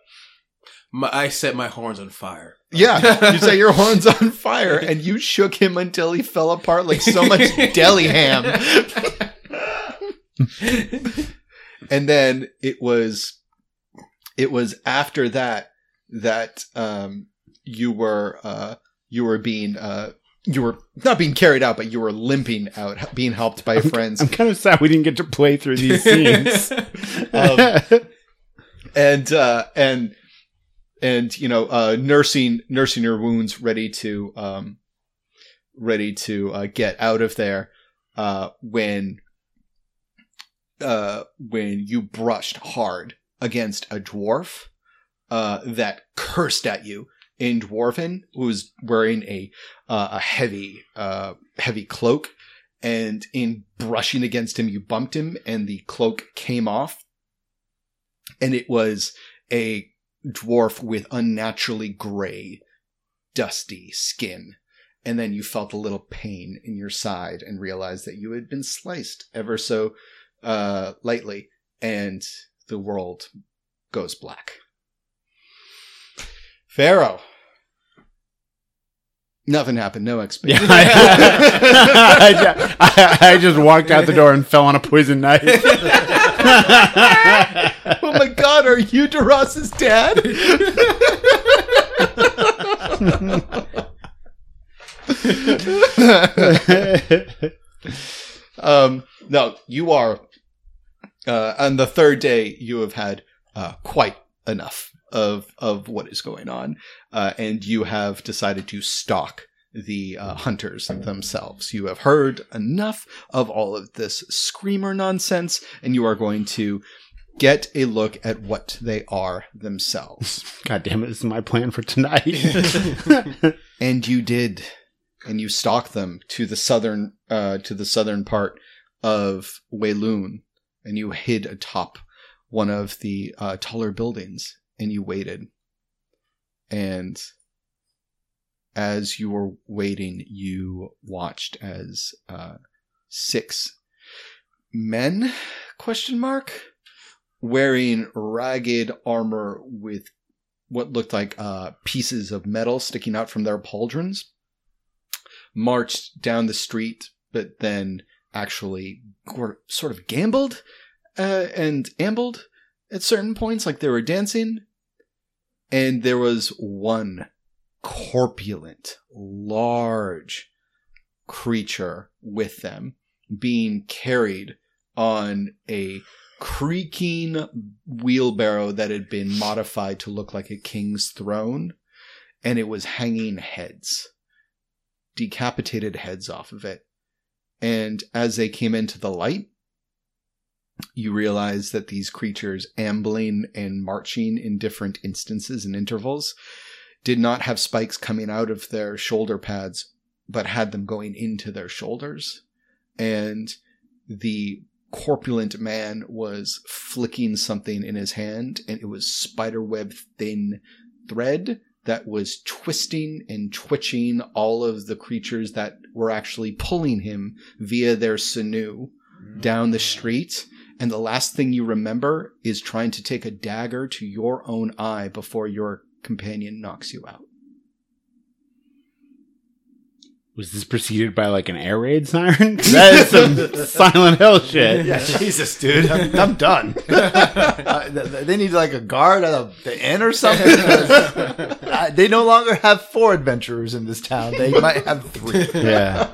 My, I set my horns on fire. Yeah. You set your horns on fire and you shook him until he fell apart like so much deli ham. and then it was it was after that that um you were uh you were being uh you were not being carried out but you were limping out being helped by friends I'm kind of sad we didn't get to play through these scenes. Um, and uh and and you know uh nursing nursing your wounds ready to um ready to uh, get out of there uh when uh when you brushed hard against a dwarf uh that cursed at you in dwarven who was wearing a uh, a heavy uh heavy cloak and in brushing against him you bumped him and the cloak came off and it was a dwarf with unnaturally gray, dusty skin. And then you felt a little pain in your side and realized that you had been sliced ever so, uh, lightly, and the world goes black. Pharaoh. Nothing happened. No Yeah, experience. I, ju- I- I just walked out the door and fell on a poison knife. oh my god, are you Duras's dad? um, no, you are. Uh, on the third day, you have had uh, quite enough of of what is going on, uh, and you have decided to stalk the uh, hunters themselves. You have heard enough of all of this screamer nonsense, and you are going to get a look at what they are themselves. God damn it! This is my plan for tonight. and you did, and you stalked them to the southern uh, to the southern part of Wayloon, and you hid atop one of the uh, taller buildings, and you waited. And as you were waiting, you watched as uh, six men question mark wearing ragged armor with what looked like uh, pieces of metal sticking out from their pauldrons marched down the street but then actually were sort of gambled uh, and ambled at certain points like they were dancing. And there was one corpulent large creature with them being carried on a creaking wheelbarrow that had been modified to look like a king's throne, and it was hanging heads, decapitated heads off of it. And as they came into the light, you realize that these creatures ambling and marching in different instances and intervals did not have spikes coming out of their shoulder pads, but had them going into their shoulders. And the corpulent man was flicking something in his hand, and it was spiderweb thin thread that was twisting and twitching all of the creatures that were actually pulling him via their sinew down the street. And the last thing you remember is trying to take a dagger to your own eye before your companion knocks you out. Was this preceded by like an air raid siren? That is some Silent Hill shit. Yeah, Jesus, dude, I'm, I'm done. uh, th- they need like a guard at the, the inn or something. Uh, they no longer have four adventurers in this town. They might have three. Yeah.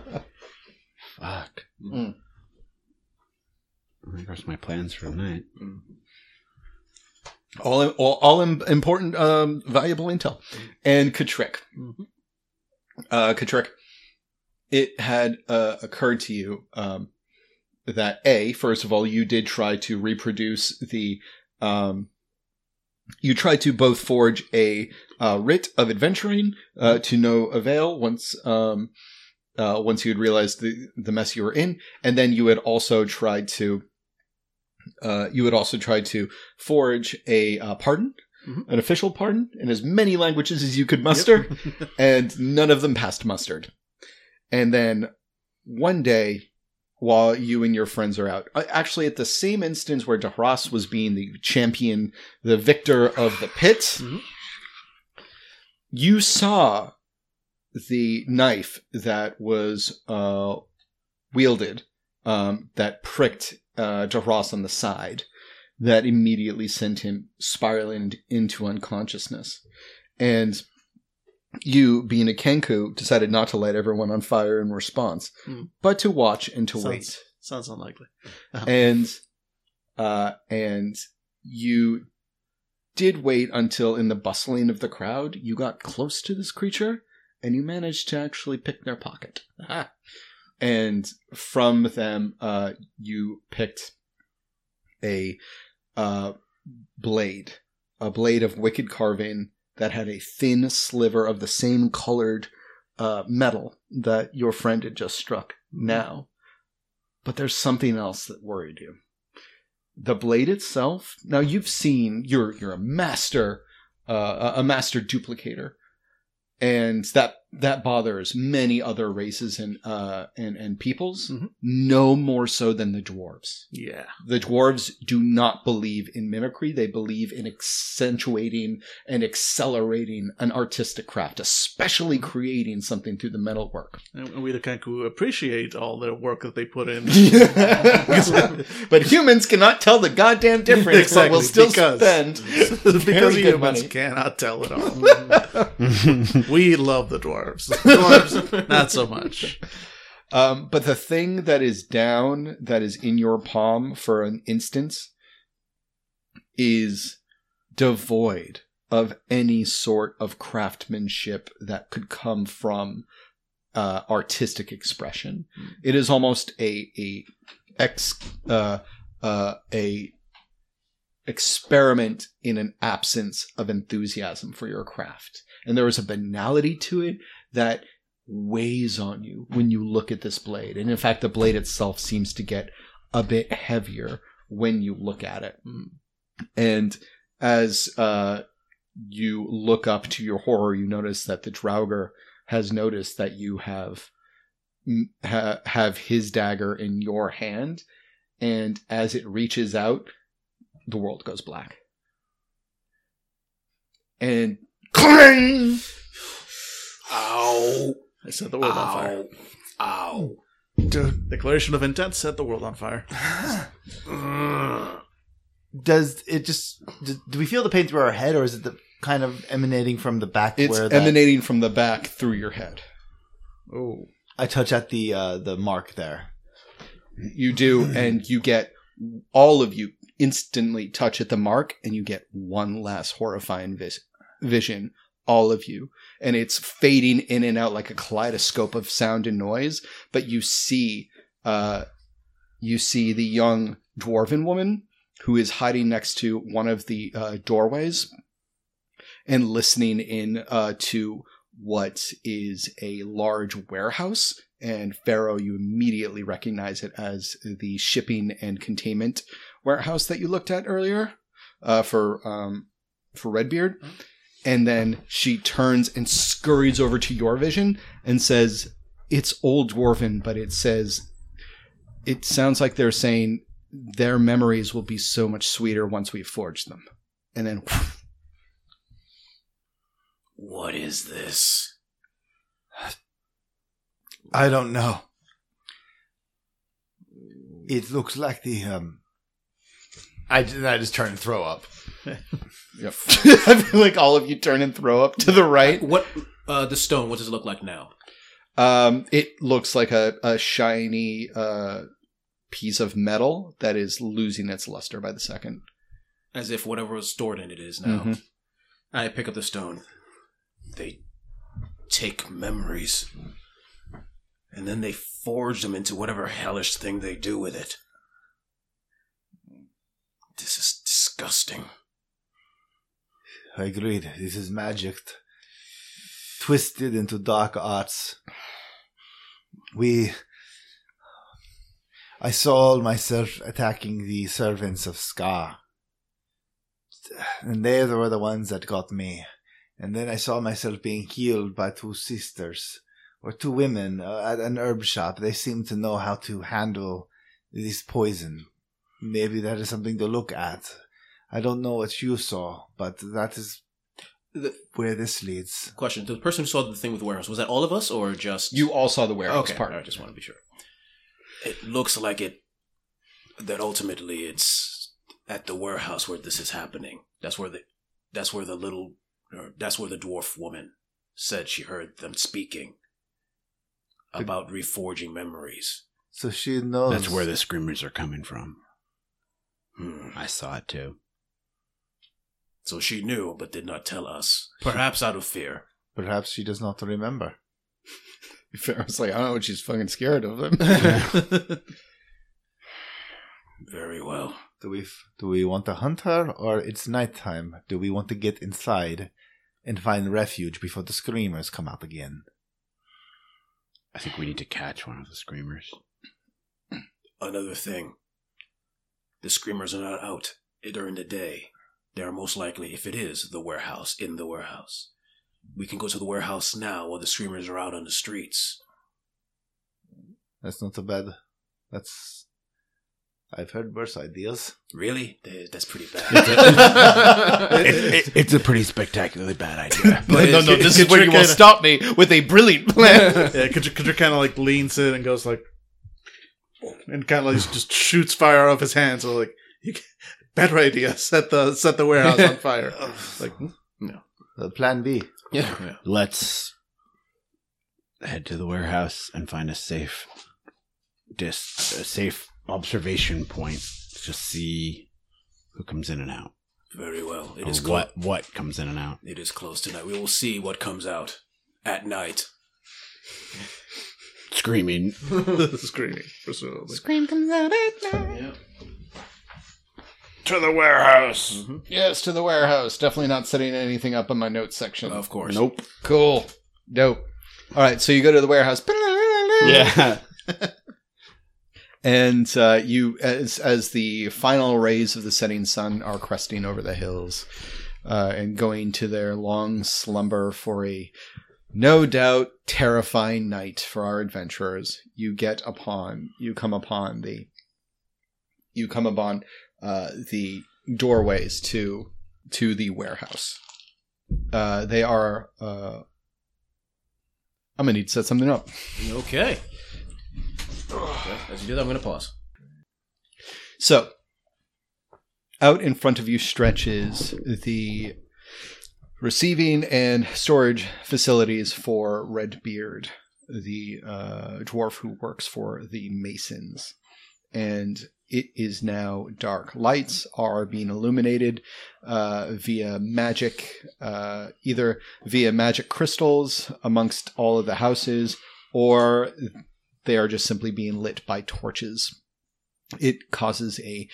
Fuck. Mm. There's my plans for the night. all all, all im- important um, valuable intel and Katrick. Uh, Katrick, it had uh, occurred to you um, that a first of all you did try to reproduce the um, you tried to both forge a uh, writ of adventuring uh, to no avail once um, uh, once you had realized the the mess you were in, and then you had also tried to uh, you had also tried to forge a uh, pardon, Mhm. an official pardon, in as many languages as you could muster, and none of them passed mustard. And then one day, while you and your friends are out, uh, actually at the same instance where Dahras was being the champion, the victor of the pit, Mhm. you saw the knife that was uh, wielded um, that pricked uh, Dahras on the side that immediately sent him spiraling into unconsciousness. And you, being a Kenku, decided not to light everyone on fire in response, Hmm. but to watch and to sounds, wait. Sounds unlikely. And uh, and you did wait until in the bustling of the crowd you got close to this creature and you managed to actually pick their pocket. And from them, uh, you picked a uh, blade, a blade of wicked carving that had a thin sliver of the same colored uh, metal that your friend had just struck now. But there's something else that worried you. The blade itself. Now you've seen you're you're a master, uh, a master duplicator, and that that bothers many other races and uh and and peoples Mhm. no more so than the dwarves. Yeah. The dwarves do not believe in mimicry; they believe in accentuating and accelerating an artistic craft, especially creating something through the metalwork. And we the Kenku appreciate all the work that they put in. but humans cannot tell the goddamn difference, but will still because- spend because humans money. cannot tell it all. we love the dwarves. Dwarves, not so much. Um, but the thing that is down, that is in your palm for an instance, is devoid of any sort of craftsmanship that could come from uh, artistic expression. It is almost a a ex uh, uh, a experiment in an absence of enthusiasm for your craft, and there is a banality to it that weighs on you when you look at this blade. And in fact, the blade itself seems to get a bit heavier when you look at it. And as uh, you look up to your horror, you notice that the Draugr has noticed that you have ha- have his dagger in your hand, and as it reaches out, the world goes black. And clang! Ow! I set the world on fire. Ow! Declaration of intent set the world on fire. Does it just do, do we feel the pain through our head, or is it the kind of emanating from the back? It's where that- emanating from the back through your head. Oh. I touch at the uh, the mark there. You do, and you get all of you instantly touch at the mark, and you get one last horrifying vis- vision. All of you, and it's fading in and out like a kaleidoscope of sound and noise. But you see, uh, you see the young dwarven woman who is hiding next to one of the uh, doorways and listening in uh, to what is a large warehouse. And Pharaoh, you immediately recognize it as the shipping and containment warehouse that you looked at earlier uh, for um, for Redbeard. And then she turns and scurries over to your vision and says, "It's old dwarven, but it says it sounds like they're saying their memories will be so much sweeter once we forge them." And then What is this? I don't know. It looks like the um. I, I just turn and throw up. Yep. I feel like all of you turn and throw up to the right. What? Uh, the stone. What does it look like now? Um, it looks like a, a shiny uh, piece of metal that is losing its luster by the second. As if whatever was stored in it is now. Mhm. I pick up the stone. They take memories, and then they forge them into whatever hellish thing they do with it. This is disgusting. I agreed. This is magic, twisted into dark arts. We. I saw myself attacking the servants of Shar. And they were the ones that got me. And then I saw myself being healed by two sisters, or two women uh, at an herb shop. They seemed to know how to handle this poison. Maybe that is something to look at. I don't know what you saw, but that is The where this leads. question: The person who saw the thing with the warehouse was that all of us, or just You all saw the warehouse okay, part. I just want to be sure. It looks like it that ultimately it's at the warehouse where this is happening. That's where the that's where the little or that's where the dwarf woman said she heard them speaking about reforging memories. So she knows. That's where the screamers are coming from. Hmm. I saw it too. So she knew but did not tell us. Perhaps out of fear. Perhaps she does not remember. Pharaoh's like, I don't know she's fucking scared of them. Very well. Do we do we want to hunt her, or it's nighttime? Do we want to get inside and find refuge before the screamers come out again? I think we need to catch one of the screamers. Another thing. The screamers are not out during the day. They are most likely, if it is the warehouse, in the warehouse. we can go to the warehouse now while the screamers are out on the streets. That's not so bad. That's. I've heard worse ideas. Really? That's pretty bad. It- it- it's a pretty spectacularly bad idea. no, no, no. This is Katrina where you will kinda- stop me with a brilliant plan. Yeah, Kadra kind of like leans in and goes like, and kind of like just shoots fire off his hands. So like, you, can- better idea. Set the set the warehouse on fire. like, hmm? Uh, plan B. yeah. Let's head to the warehouse and find a safe dis a safe observation point to see who comes in and out. Very well. It Or is clo- what what comes in and out. It is close tonight. We will see what comes out at night. Screaming. screaming, presumably. Scream comes out at night. To the warehouse. Yes, to the warehouse. Definitely not setting anything up in my notes section. Of course. Nope. Cool. Dope. All right, so you go to the warehouse. Yeah. And uh, you, as as the final rays of the setting sun are cresting over the hills, uh, and going to their long slumber for a no doubt terrifying night for our adventurers, you get upon you come upon the you come upon uh, the doorways to to the warehouse. Uh, they are. Uh, I'm gonna need to set something up. Okay. okay. As you do that, I'm going to pause. So, out in front of you stretches the receiving and storage facilities for Redbeard, the uh, dwarf who works for the Masons. And it is now dark. Lights are being illuminated uh, via magic, uh, either via magic crystals amongst all of the houses, or they are just simply being lit by torches it causes a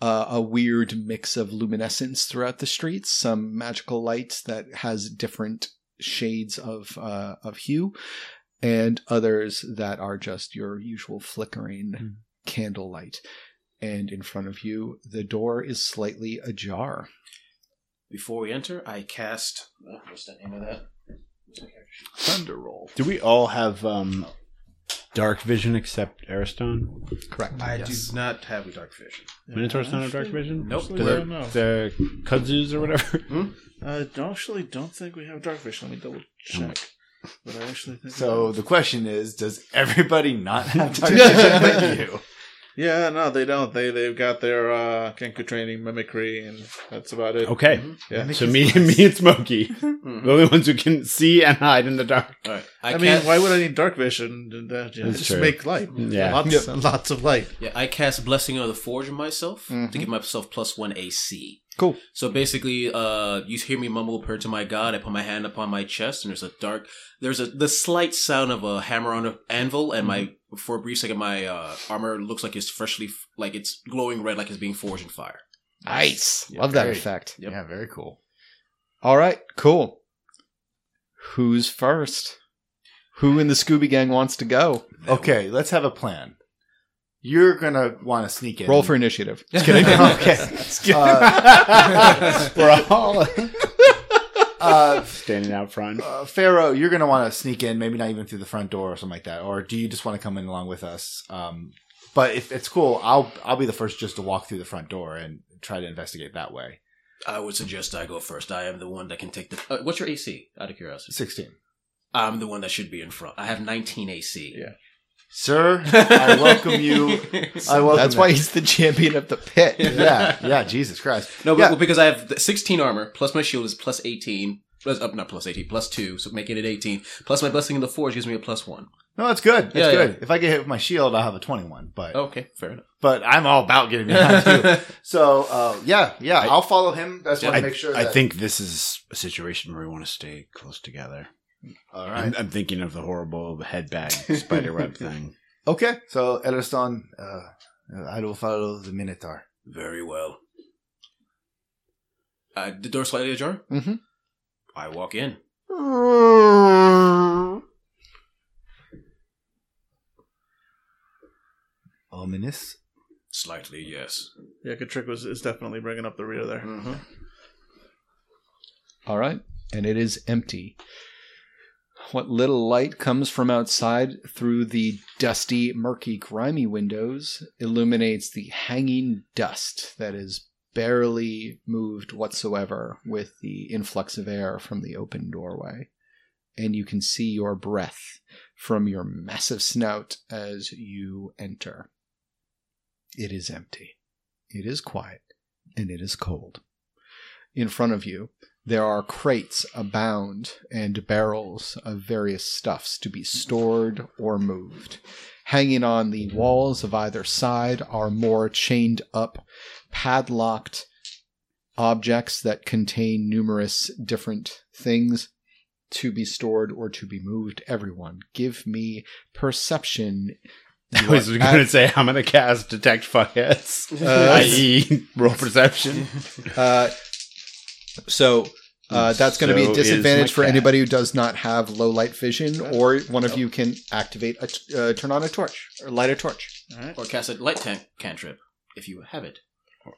uh, a weird mix of luminescence throughout the streets. Some magical lights that has different shades of uh, of hue, and others that are just your usual flickering candlelight. And in front of you, the door is slightly ajar. Before we enter, I cast. Uh, what's the name of that? Thunder roll. Do we all have um, dark vision except Ariston? Correct. I yes. do not have a dark vision. Minotaurs don't have dark vision? Nope. Actually, I don't know. The kudzus or whatever? I don't- actually don't think we have dark vision. Let me double check. But I actually think So the question is, does everybody not have vision but you? Yeah, no, they don't. They they've got their uh, Kenku training, mimicry, and that's about it. Okay. Yeah. So me, and me and Smokey, the only ones who can see and hide in the dark. All right. I, I, mean, why would I need dark vision? Uh, yeah, just true. make light. Yeah. lots, and lots of light. Yeah, I cast Blessing of the Forge on myself Mhm. to give myself plus one AC. Cool. So basically, uh, you hear me mumble a prayer to my God. I put my hand upon my chest, and there's a dark, there's a the slight sound of a hammer on an anvil, and my for a brief second, my uh, armor looks like it's freshly, like it's glowing red, like it's being forged in fire. Nice. Love that great. effect. Yep. Yeah, very cool. All right. Cool. Who's first? Who in the Scooby Gang wants to go? Okay, let's have a plan. You're gonna want to sneak in. Roll for initiative. Just kidding. okay. Uh, We're all uh, standing out front. uh, Pharaoh, you're gonna want to sneak in, maybe not even through the front door or something like that, or do you just want to come in along with us? Um, but if it's cool, I'll I'll be the first just to walk through the front door and try to investigate that way. I would suggest I go first. I am the one that can take the. Uh, what's your AC? Out of curiosity, Sixteen, I'm the one that should be in front. I have 19 AC. Yeah. Sir. I welcome you. I welcome. That's you. why he's the champion of the pit. yeah, yeah. Jesus Christ. No, but Yeah. well, because I have the 16 armor plus my shield is plus 18. Plus, uh, not plus 18, plus 2, so making it 18. Plus my blessing in the forge gives me a plus 1. No, that's good. That's Yeah, good. yeah. If I get hit with my shield, I'll have a twenty-one. But Okay, fair enough. but I'm all about getting behind you. So uh, yeah, yeah. I- I'll follow him. That's want I, to make sure. I that- think this is a situation where we want to stay close together. All I'm. I'm thinking of the horrible head bag spiderweb thing. Okay. So Ellerston, uh, I will follow the Minotaur. Very well. Uh, the door slightly ajar? Mhm. I walk in. Ominous. Slightly, yes. Yeah, Katrick was is definitely bringing up the rear there. Mm-hmm. All right. and it is empty. What little light comes from outside through the dusty, murky, grimy windows illuminates the hanging dust that is barely moved whatsoever with the influx of air from the open doorway. And you can see your breath from your massive snout as you enter. It is empty. It is quiet, and it is cold. In front of you, there are crates abound and barrels of various stuffs to be stored or moved. Hanging on the walls of either side are more chained up, padlocked objects that contain numerous different things to be stored or to be moved. Everyone, give me perception. I was You are going to say I'm going to cast detect fuckheads, Uh, i.e., roll perception. Uh, so uh, that's going to be a disadvantage for cat. anybody who does not have low light vision, or one of you can activate a t- uh, turn on a torch or light a torch. All right. or cast a light tank cantrip if you have it.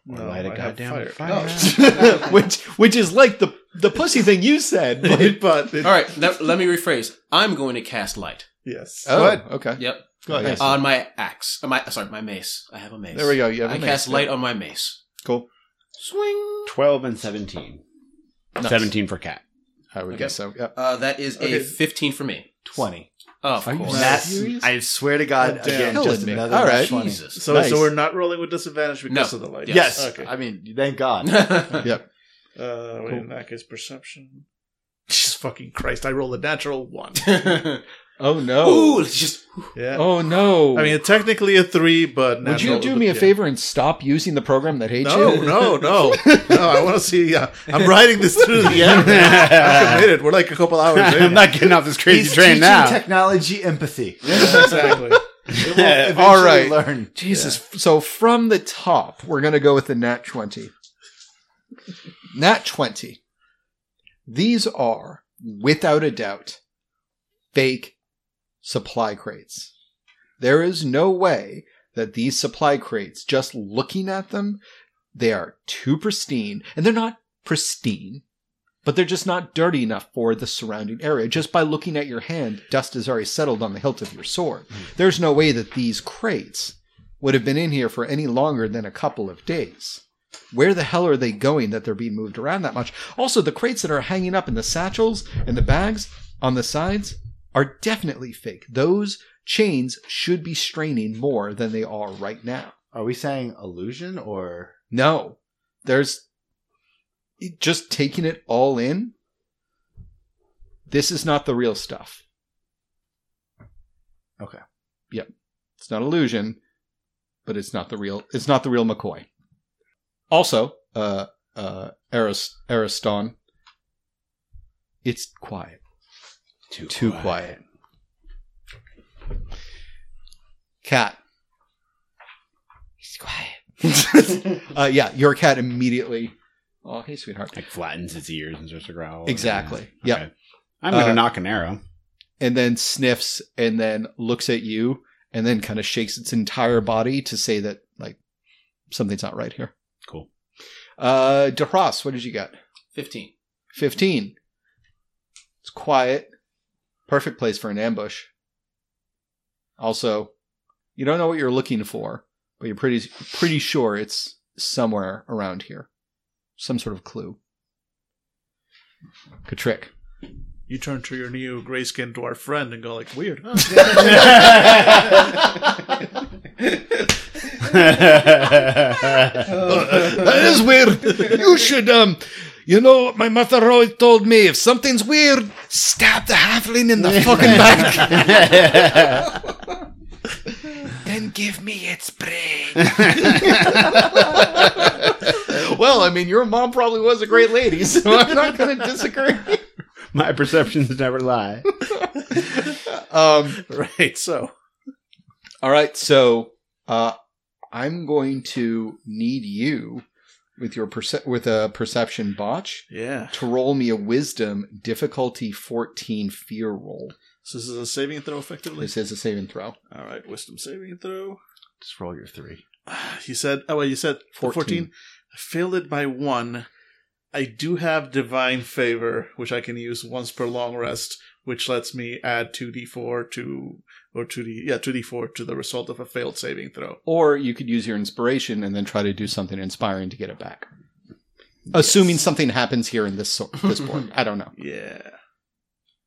No, light a I have goddamn fire. fire. which which is like the the pussy thing you said. But, but it- All right, let, let me rephrase. I'm going to cast light. yes. oh, Good. okay. Yep, Go ahead. Nice. on my axe. Uh, my sorry, my mace. I have a mace. There we go. You have a I mace. cast light on my mace. Cool. Swing. 12 and 17. Nice. 17 for cat. I would Okay. guess so. Yep. Uh, that is Okay. a 15 for me. 20. Oh, of Are you course. serious? Serious? I swear to God, Oh, again, Killing just me. another All nat right. 20. Jesus. So Nice. so we're not rolling with disadvantage because No. of the light. Yes. Okay. I mean, thank God. Yep. Uh, wait, Cool. in that case, perception. Jesus fucking Christ! I rolled a natural one. Oh no. Ooh, it's just Yeah. Oh no. I mean, technically a three, but would you do me a yeah. favor and stop using the program that hates No, you? no, no, no! I want to see. Uh, I'm riding this through to the end. I'm committed. We're like a couple hours in. I'm not getting off this crazy He's train teaching now. technology empathy. exactly. It will All right. learn. Jesus. So from the top, we're going to go with the nat 20. Nat 20. These are, without a doubt, fake supply crates. There is no way that these supply crates, just looking at them, they are too pristine. And they're not pristine, but they're just not dirty enough for the surrounding area. Just by looking at your hand, dust has already settled on the hilt of your sword. Hmm. There's no way that these crates would have been in here for any longer than a couple of days. Where the hell are they going that they're being moved around that much? Also, the crates that are hanging up in the satchels and the bags on the sides are definitely fake. Those chains should be straining more than they are right now. Are we saying illusion or No, there's just taking it all in. This is not the real stuff. Okay. Yep. It's not illusion, but it's not the real. It's not the real McCoy. Also, uh, uh, Aris, Ariston. It's quiet. Too, Too quiet. Cat. He's quiet. uh, yeah, your cat immediately. Oh, hey, sweetheart. Like flattens its ears and starts to growl. Exactly. Yeah. Yep. Okay. I'm going to Uh, knock an arrow. and then sniffs and then looks at you and then kind of shakes its entire body to say that like something's not right here. Cool. Uh DeHross, what did you get? 15. 15. It's quiet. Perfect place for an ambush. Also, you don't know what you're looking for, but you're pretty pretty sure it's somewhere around here. Some sort of clue. Good trick. You turn to your new grayskin dwarf friend and go like, "Weird." Huh? that is weird. You should, um, you know, what my mother always told me if something's weird, stab the halfling in the fucking back. then give me its brain. well, I mean, your mom probably was a great lady, so I'm not going to disagree. My perceptions never lie. Um, right. So all right, so uh, I'm going to need you with your perce- with a perception botch. yeah, to roll me a wisdom difficulty 14 fear roll. so this is a saving throw effectively. This is a saving throw. All right, wisdom saving throw. just roll your three? You said, oh, well, you said 14. 14. I failed it by one. I do have divine favor, which I can use once per long rest, which lets me add two d4 to or two d yeah two d4 to the result of a failed saving throw. Or you could use your inspiration and then try to do something inspiring to get it back. Assuming something happens here in this so- this board. I don't know. Yeah.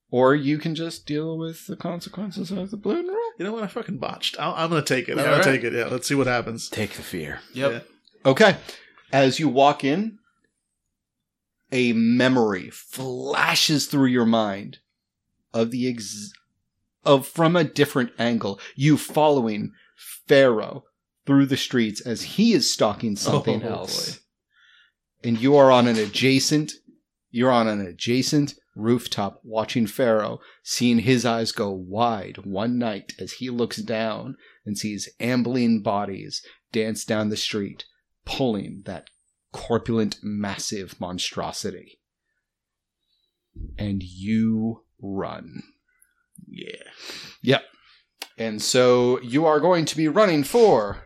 Or you can just deal with the consequences of the balloon roll. You know what? I fucking botched. i I'm gonna take it. I'm Yeah, gonna right. take it. Yeah. Let's see what happens. Take the fear. Yep. Yeah. Okay. As you walk in, a memory flashes through your mind of the ex- of from a different angle, you following Pharaoh through the streets as he is stalking oh, something Oh, else. And you are on an adjacent you're on an adjacent rooftop watching Pharaoh, seeing his eyes go wide one night as he looks down and sees ambling bodies dance down the street, pulling that corpulent, massive monstrosity. And you run. Yeah. Yep. And so you are going to be running for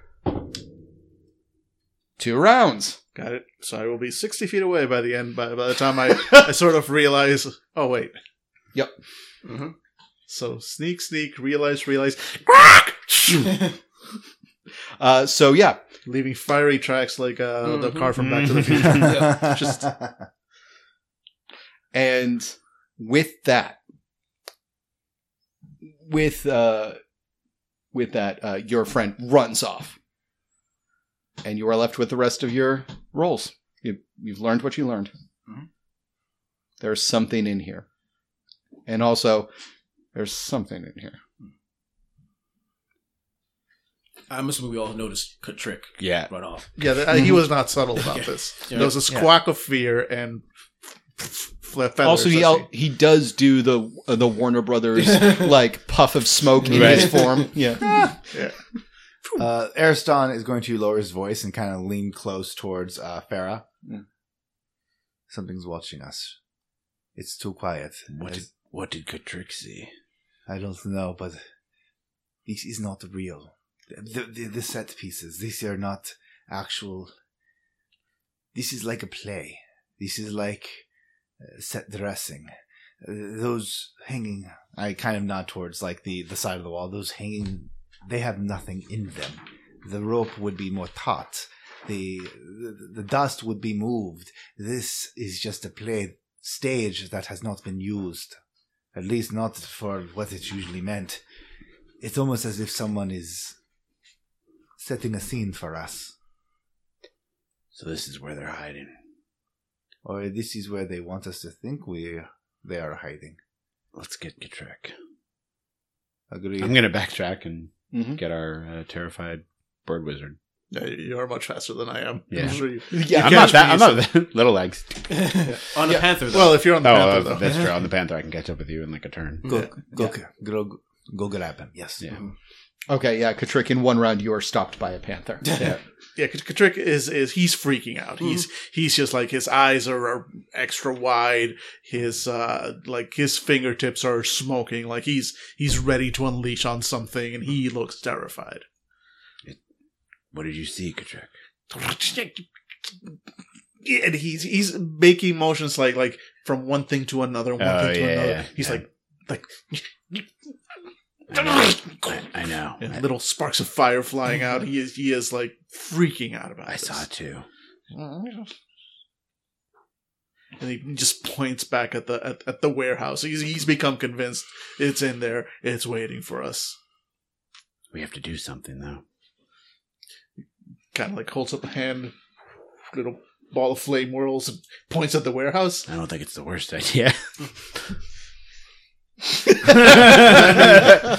two rounds. Got it. So I will be 60 feet away by the end, by, by the time I, I sort of realize, oh, wait. Yep. Mhm. So sneak, sneak, realize, realize, Uh, so yeah, leaving fiery tracks like uh, the Mhm. car from Back to the Future. Just and with that, with uh, with that, uh, your friend runs off, and you are left with the rest of your rolls. You, you've learned what you learned. Mhm. There's something in here, and also there's something in here. I'm assuming we all noticed Trick Yeah. run off. yeah, uh, he was not subtle about this. Yeah. There was a squawk of fear and fle- feathers. also, he al- he does do the uh, the Warner Brothers like puff of smoke in Right. his form. Yeah. uh, Ariston is going to lower his voice and kind of lean close towards uh, Farah. Mm. Something's watching us. It's too quiet. What did what did Katrix see? I don't know, but this is not real. The, the, the set pieces, these are not actual. This is like a play. This is like set dressing. Those hanging, I kind of nod towards like the, the side of the wall. Those hanging, they have nothing in them. The rope would be more taut. The, the the dust would be moved. This is just a play stage that has not been used at least not for what it's usually meant. It's almost as if someone is setting a scene for us, So this is where they're hiding. Or this is where they want us to think we they are hiding. Let's get Katrick. Agreed. I'm gonna backtrack and Mhm. get our uh, terrified bird wizard. Yeah, you're much faster than I am. Yeah. I'm sure you- Yeah, I'm not that. I'm not that. Little legs. On the Panther, though. Well, if you're on the Oh, Panther, uh, though. that's true. On the panther, I can catch up with you in like a turn. go, Yeah. go, go, go, grab him. Yes. Yeah. Okay, yeah, Katrick, in one round you are stopped by a panther. Yeah. Yeah, Katrick is is he's freaking out. He's he's just like his eyes are, are extra wide. His uh like his fingertips are smoking. Like he's he's ready to unleash on something, and he looks terrified. What did you see, Katrick? Yeah, and he's he's making motions like like from one thing to another, one Oh, thing to yeah, another. yeah, he's yeah. like like I know. I, know. little sparks of fire flying out. He is he is like freaking out about I this. saw it too. and he just points back at the at, at the warehouse. He's he's become convinced it's in there. It's waiting for us. We have to do something though. Kind of like holds up a hand, little ball of flame whirls and points at the warehouse. I don't think it's the worst idea.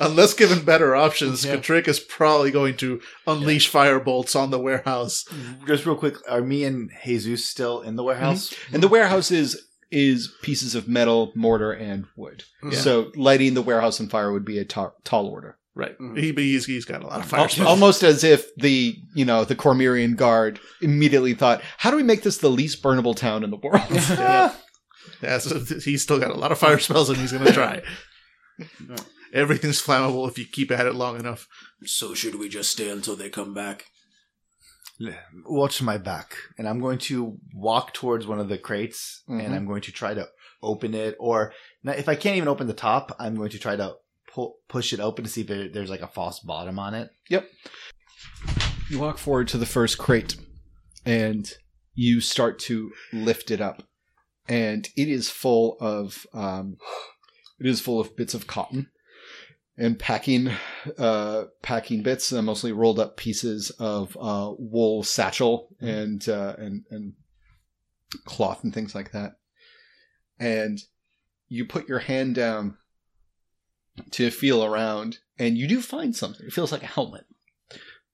Unless given better options, Yeah. Katrick is probably going to unleash fire bolts on the warehouse. Just real quick, are me and Jesus still in the warehouse? And the warehouse is is pieces of metal, mortar, and wood. Yeah. So lighting the warehouse on fire would be a ta- tall order. Right. Mhm. He, but he's, he's got a lot of fire Al- Almost as if the you know the Cormyrian guard immediately thought, "How do we make this the least burnable town in the world?" Yeah. Yeah, so th- he's still got a lot of fire spells and he's going to try. Everything's flammable if you keep at it long enough. So should we just stay until they come back? Watch my back, and I'm going to walk towards one of the crates, Mhm. and I'm going to try to open it. Or now, if I can't even open the top, I'm going to try to pull, push it open to see if there, there's like a false bottom on it. Yep. You walk forward to the first crate and you start to lift it up. And it is full of um, it is full of bits of cotton and packing uh, packing bits, uh, mostly rolled up pieces of uh, wool satchel and uh, and and cloth and things like that. And you put your hand down to feel around, and you do find something. It feels like a helmet.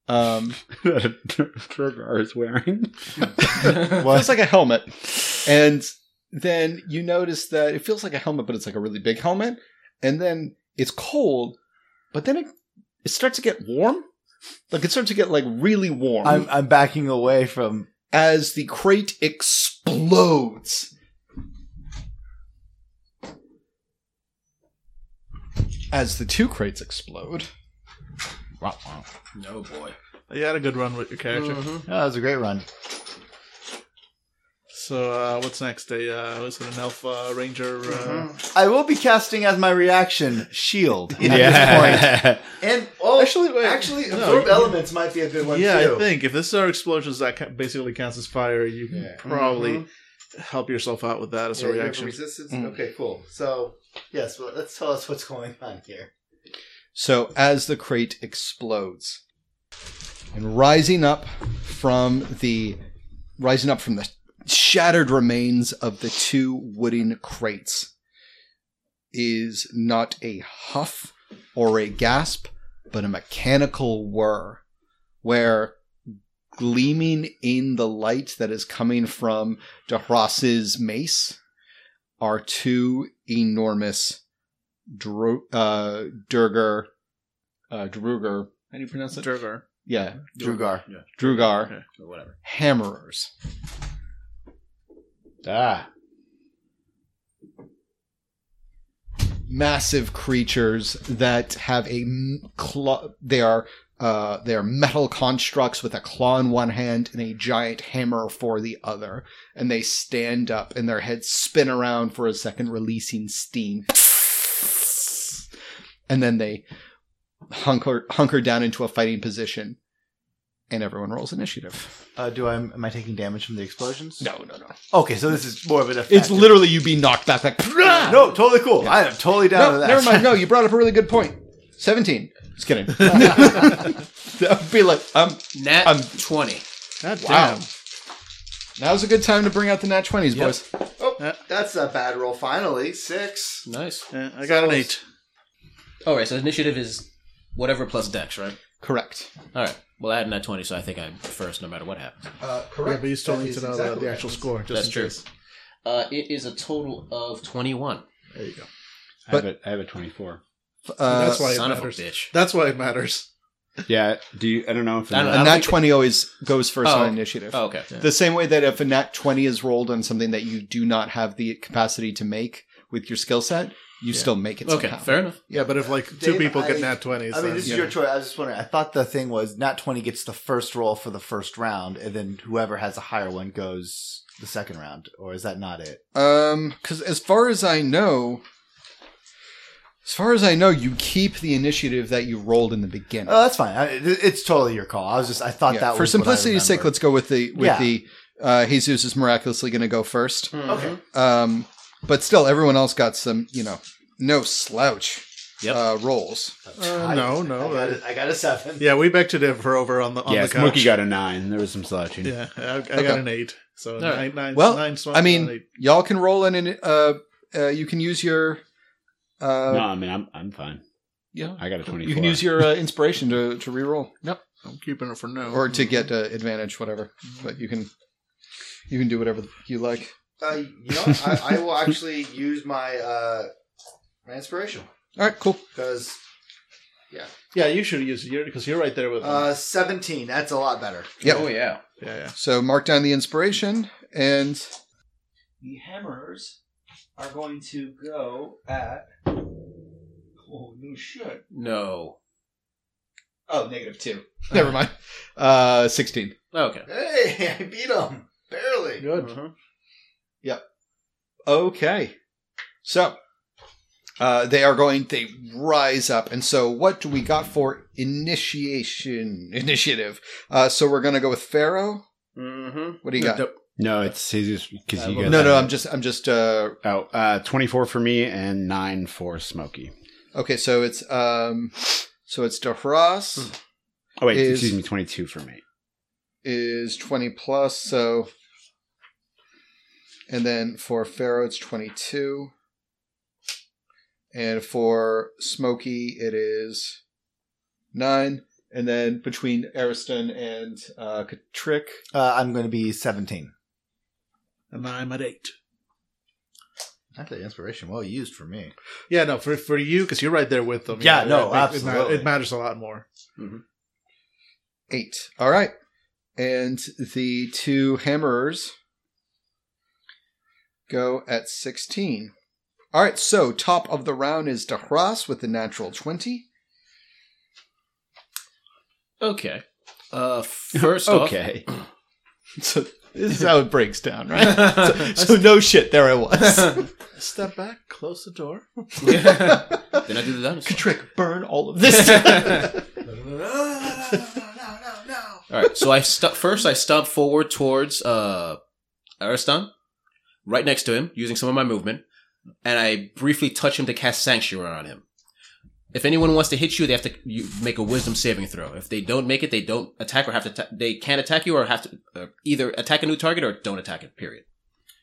Um, Turgar is wearing. it's like a helmet, and then you notice that it feels like a helmet, but it's like a really big helmet, and then it's cold, but then it it starts to get warm, like it starts to get like really warm I'm I'm backing away from. as the crate explodes. As the two crates explode, No boy. You had a good run with your character. Mm-hmm. Oh, that was a great run. So uh, what's next? A uh, was it an elf uh, ranger? Uh, I will be casting as my reaction shield at this point. Yeah. And oh, Actually, wait. actually, No, absorb you- elements might be a good one yeah, too. I think if this are explosions that ca- basically counts as fire, you can Yeah. probably help yourself out with that as Yeah, a you have reaction. resistance. Mm. Okay, cool. So yes, well, let's tell us what's going on here. So as the crate explodes and rising up from the rising up from the shattered remains of the two wooden crates is not a huff or a gasp, but a mechanical whir where gleaming in the light that is coming from Dahras's mace are two enormous Dro- uh, Durger, uh, Druger. How do you pronounce it? Durgar. Yeah, Drugar. Yeah. Drugar. Or whatever. hammerers. Ah. Massive creatures that have a claw. They are uh, they are metal constructs with a claw in one hand and a giant hammer for the other, and they stand up and their heads spin around for a second, releasing steam. And then they hunker hunker down into a fighting position, and everyone rolls initiative. Uh, do I am I taking damage from the explosions? No, no, no. Okay, so this is more of an effect. It's literally you being knocked back like no, totally cool. I am totally down No, with that. never mind. No, you brought up a really good point. Seventeen. Just kidding. that would be like um. Nat I'm- 20. God Wow. damn. Now's a good time to bring out the nat twenties, Yep. boys. Oh, that's a bad roll. Finally, six. Nice. Yeah, I got an eight. All right, so initiative is whatever plus dex, right? Correct. All right. Well, I had nat 20, so I think I'm first no matter what happens. Uh, Yeah, but you still need to know the, the actual score. Just That's in true. case. Uh, it is a total of 21. There you go. I have, a, I have a 24. Uh, That's why it Son of a matters. bitch. That's why it matters. Yeah. Do you? I don't know if I don't a nat think- twenty always goes first Oh. on initiative. Oh, okay. The same way that if a nat twenty is rolled on something that you do not have the capacity to make with your skill set, you still make it. Okay, somehow. fair enough. Yeah, but if like two Dave, people get I- nat twenties, I mean, then this is yeah. your choice. I was just wondering. I thought the thing was Nat 20 gets the first roll for the first round, and then whoever has a higher one goes the second round. Or is that not it? Um, because as far as I know, as far as I know, you keep the initiative that you rolled in the beginning. Oh, that's fine. I, it's totally your call. I was just, I thought Yeah, that for was simplicity's sake, let's go with the with Yeah. the uh, Jesus is miraculously going to go first. Okay. Um, but still, everyone else got some, you know, no slouch Yep. uh, rolls. Uh, no, no. I got, a, I got a seven. yeah, we begged to differ over on the on yeah, the couch. Smokey got a nine. There was some slouching. Yeah, I, I Okay. got an eight. So All nine, right. nine, Well, nine swung I mean, eight. y'all can roll in, and uh, uh, you can use your, uh, no, I mean I'm I'm fine. yeah, I got a twenty. you can use your uh, inspiration to to reroll Yep, I'm keeping it for now. or to get uh, advantage, whatever. But you can, you can do whatever you like. Uh, you know. I, I will actually use my uh, my inspiration All right, cool. because yeah, Yeah, you should use it because you're right there with them. uh, seventeen. That's a lot better. Yep. Oh, yeah. yeah, yeah. So mark down the inspiration, and the hammers are going to go at. Oh no shit! No. Oh, negative two. Never mind. Uh, sixteen. Okay. Hey, I beat him barely. Good. Yep. Okay. So, uh, they are going, they rise up. And so, what do we got for initiation, initiative? Uh, so, we're going to go with Pharaoh. Mm-hmm. What do you got? No, it's because you Uh, guys. No, no, I'm just, I'm just, uh, Oh, uh, 24 for me and 9 for Smokey. okay. So it's, um, so it's Dahras Oh, wait, Is- excuse me, 22 for me. is 20 plus. So, and then for Pharaoh, it's 22. And for Smokey, it is nine. And then between Ariston and uh, Katrick, Uh, I'm going to be 17. And I'm at eight. That's Actually, inspiration well used for me. Yeah, no, for for you because you're right there with them. Yeah, You no, it- it ma- absolutely. It, matters a lot more. eight. All right. And the two hammerers go at 16. All right. So top of the round is Dahras with the natural 20. Okay. Uh, first off, Okay. So this is how it breaks down, right? so, so no shit, there I was. Step back, close the door. then I do the dinosaur. Katrick, burn all of this. All right. So I stu- first I stomp forward towards uh Ariston, right next to him, using some of my movement, and I briefly touch him to cast Sanctuary on him. If anyone wants to hit you, they have to you make a Wisdom saving throw. If they don't make it, they don't attack or have to. Ta- they can't attack you or have to uh, either attack a new target or don't attack it. Period.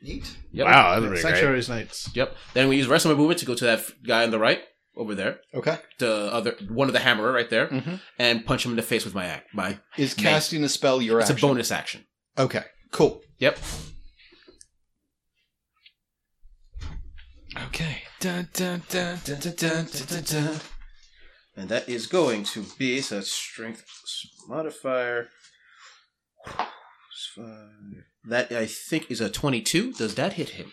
Neat. Yep. Wow, that's pretty great. Sanctuary's Knights. Yep. Then we use rest of my movement to go to that guy on the right over there, okay. the other one of the hammerer right there, Mhm. and punch him in the face with my act. My Is Nice. casting a spell your action? it's action? a bonus action. Okay, cool. Yep. Okay. Dun, dun, dun, dun, dun, dun, dun, dun, And that is going to be so strength modifier. That I think is a twenty-two. Does that hit him?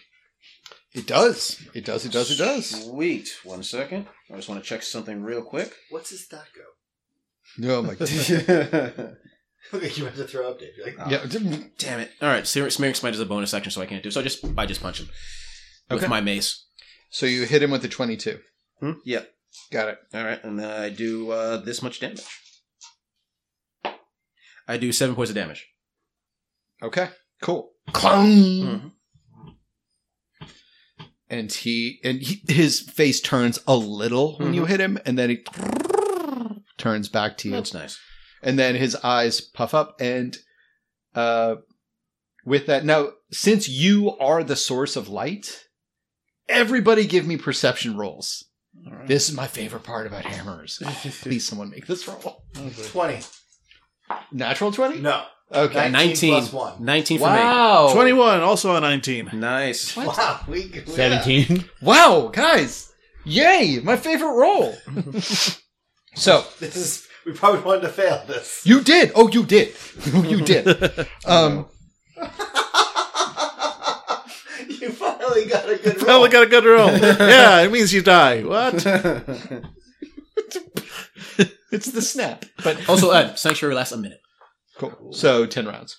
It does. It does. It does. It does. Wait one second. I just want to check something real quick. What's his stat go? No, oh my god. Okay, you have to throw up, Dave. You're like, oh, yeah. Damn it! All right, searing smite is a bonus action, so I can't do. So I just I just punch him okay. with my mace. So you hit him with the twenty-two. Hmm? Yep. Got it. All right, and then I do uh, this much damage. I do seven points of damage. Okay. Cool. Clong. Mhm. And he and he, his face turns a little when you hit him, and then he turns back to you. That's nice. and then his eyes puff up and uh with that now since you are the source of light everybody give me perception rolls this is my favorite part about hammers please someone make this roll 20. natural 20 No. okay 19 Nineteen. plus one. Nineteen for wow 21, also a 19. me. Nice. Wow. We, we 17. wow guys yay my favorite roll so This is. We probably wanted to fail this. you did oh you did you did um you finally got a good roll. Finally got a good roll. yeah, it means you die. What? it's the snap but also, uh, sanctuary lasts a minute. Cool. So ten rounds.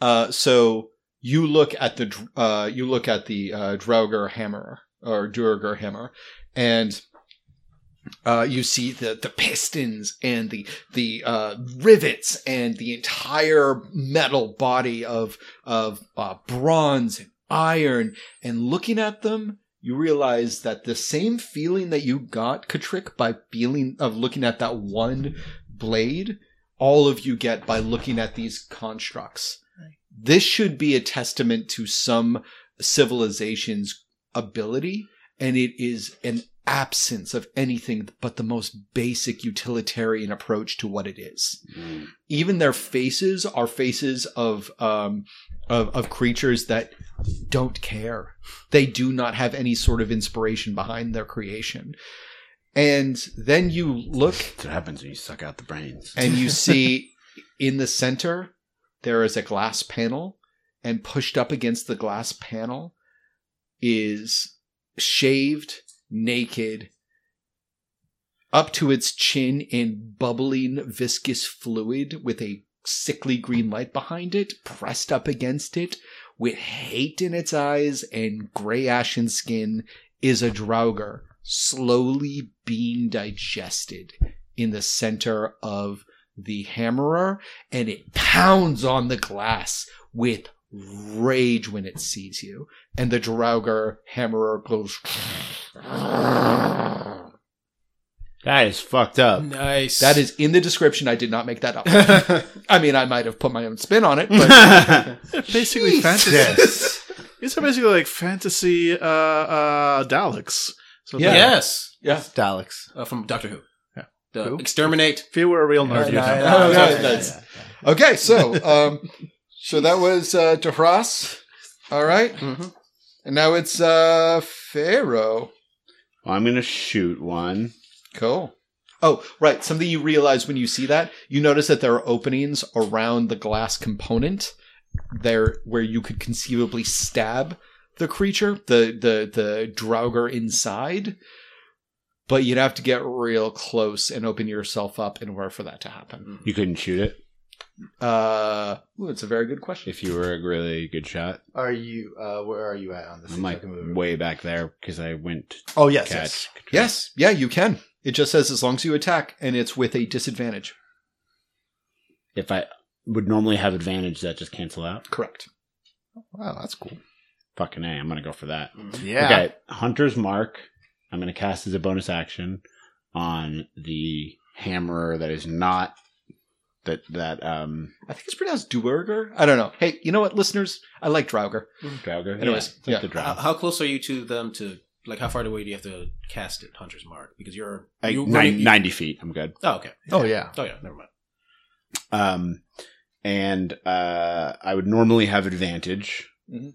Uh, so you look at the uh, you look at the uh, Draugr hammer or Durger hammer, and uh, you see the the pistons and the the uh, rivets and the entire metal body of of uh, bronze and iron. And looking at them, you realize that the same feeling that you got, Katrick, by feeling of looking at that one blade all of you get by looking at these constructs. This should be a testament to some civilization's ability, and it is an absence of anything but the most basic utilitarian approach to what it is. Even their faces are faces of um of, of creatures that don't care. They do not have any sort of inspiration behind their creation. And then you look That's what happens when you suck out the brains. and you see in the center there is a glass panel and pushed up against the glass panel is shaved naked up to its chin in bubbling viscous fluid with a sickly green light behind it, pressed up against it, with hate in its eyes and gray ashen skin, is a Draugr slowly being digested in the center of the hammerer, and it pounds on the glass with rage when it sees you. And the Draugr hammerer goes. That is fucked up. Nice. That is in the description. I did not make that up. I mean, I might have put my own spin on it, but basically fantasy. Yes. These are basically like fantasy uh, uh, Daleks. So Yeah. yes. yeah. Daleks. Uh, from Doctor Who. Yeah. The Who? exterminate. If you were a real nerd, you'd have Oh, that. no, that's- Okay, so um, so that was uh, DeFrost. All right. Mhm. and now it's uh, Pharaoh. Well, I'm gonna shoot one. Cool. Oh, right. Something you realize when you see that, you notice that there are openings around the glass component there where you could conceivably stab the creature, the the the Draugr inside. But you'd have to get real close and open yourself up in order for that to happen. You couldn't shoot it Uh, ooh, it's a very good question. if you were a really good shot. Are you? Uh, where are you at on this? I'm like way back there because I went Oh yes, catch. yes. Yes, yeah, you can. It just says as long as you attack, and it's with a disadvantage. If I would normally have advantage, that just cancel out. Correct. Wow, that's cool. Fucking a, I'm gonna go for that. Yeah. Okay, Hunter's Mark. I'm going to cast as a bonus action on the hammerer that is not that that um I think it's pronounced Duergar. I don't know. Hey, you know what, listeners? I like Draugr. Draugr. Anyways, it's like yeah. the How, how close are you to them to like how far away do you have to cast it, Hunter's Mark? Because you're Like you, nine, you- 90 feet. I'm good. Oh okay. Oh yeah. Oh yeah. Never mind. Um, and uh, I would normally have advantage, Mhm.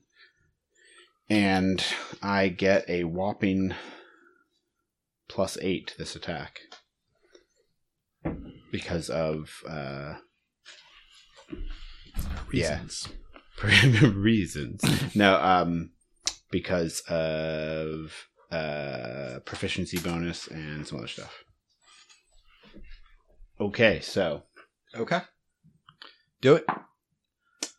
and I get a whopping plus eight to this attack because of uh, Reasons. reasons. no, um, because of uh, proficiency bonus and some other stuff. Okay, so Okay. Do it.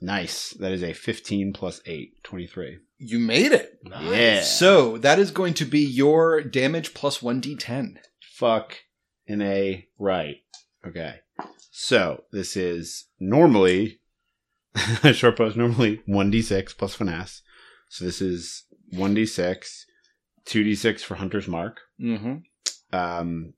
nice. That is a 15 plus 8, 23. You made it. Yeah. So that is going to be your damage plus 1d10. Fuck in a right. Okay. So this is normally a short post normally 1d6 plus finesse. So this is 1d6, 2d6 for Hunter's Mark, Mm-hmm. um,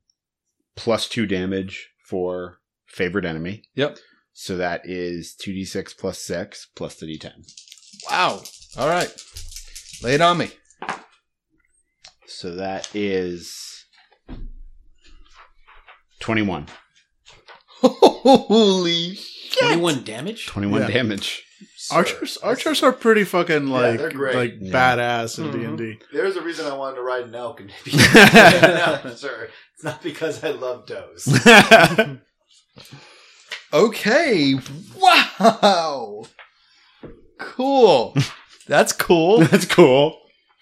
plus 2 damage for favorite enemy. Yep. So that is 2d6 plus 6 plus the d10. Wow. All right. Lay it on me. So that is 21. Holy shit. Twenty-one damage. 21 Yeah. damage. Archers, archers are pretty fucking like they're great. like Yeah. badass in D Mhm. and D. There's a reason I wanted to ride an elk and be no, sir. It's not because I love does. Okay. Wow. Cool. That's cool. That's cool.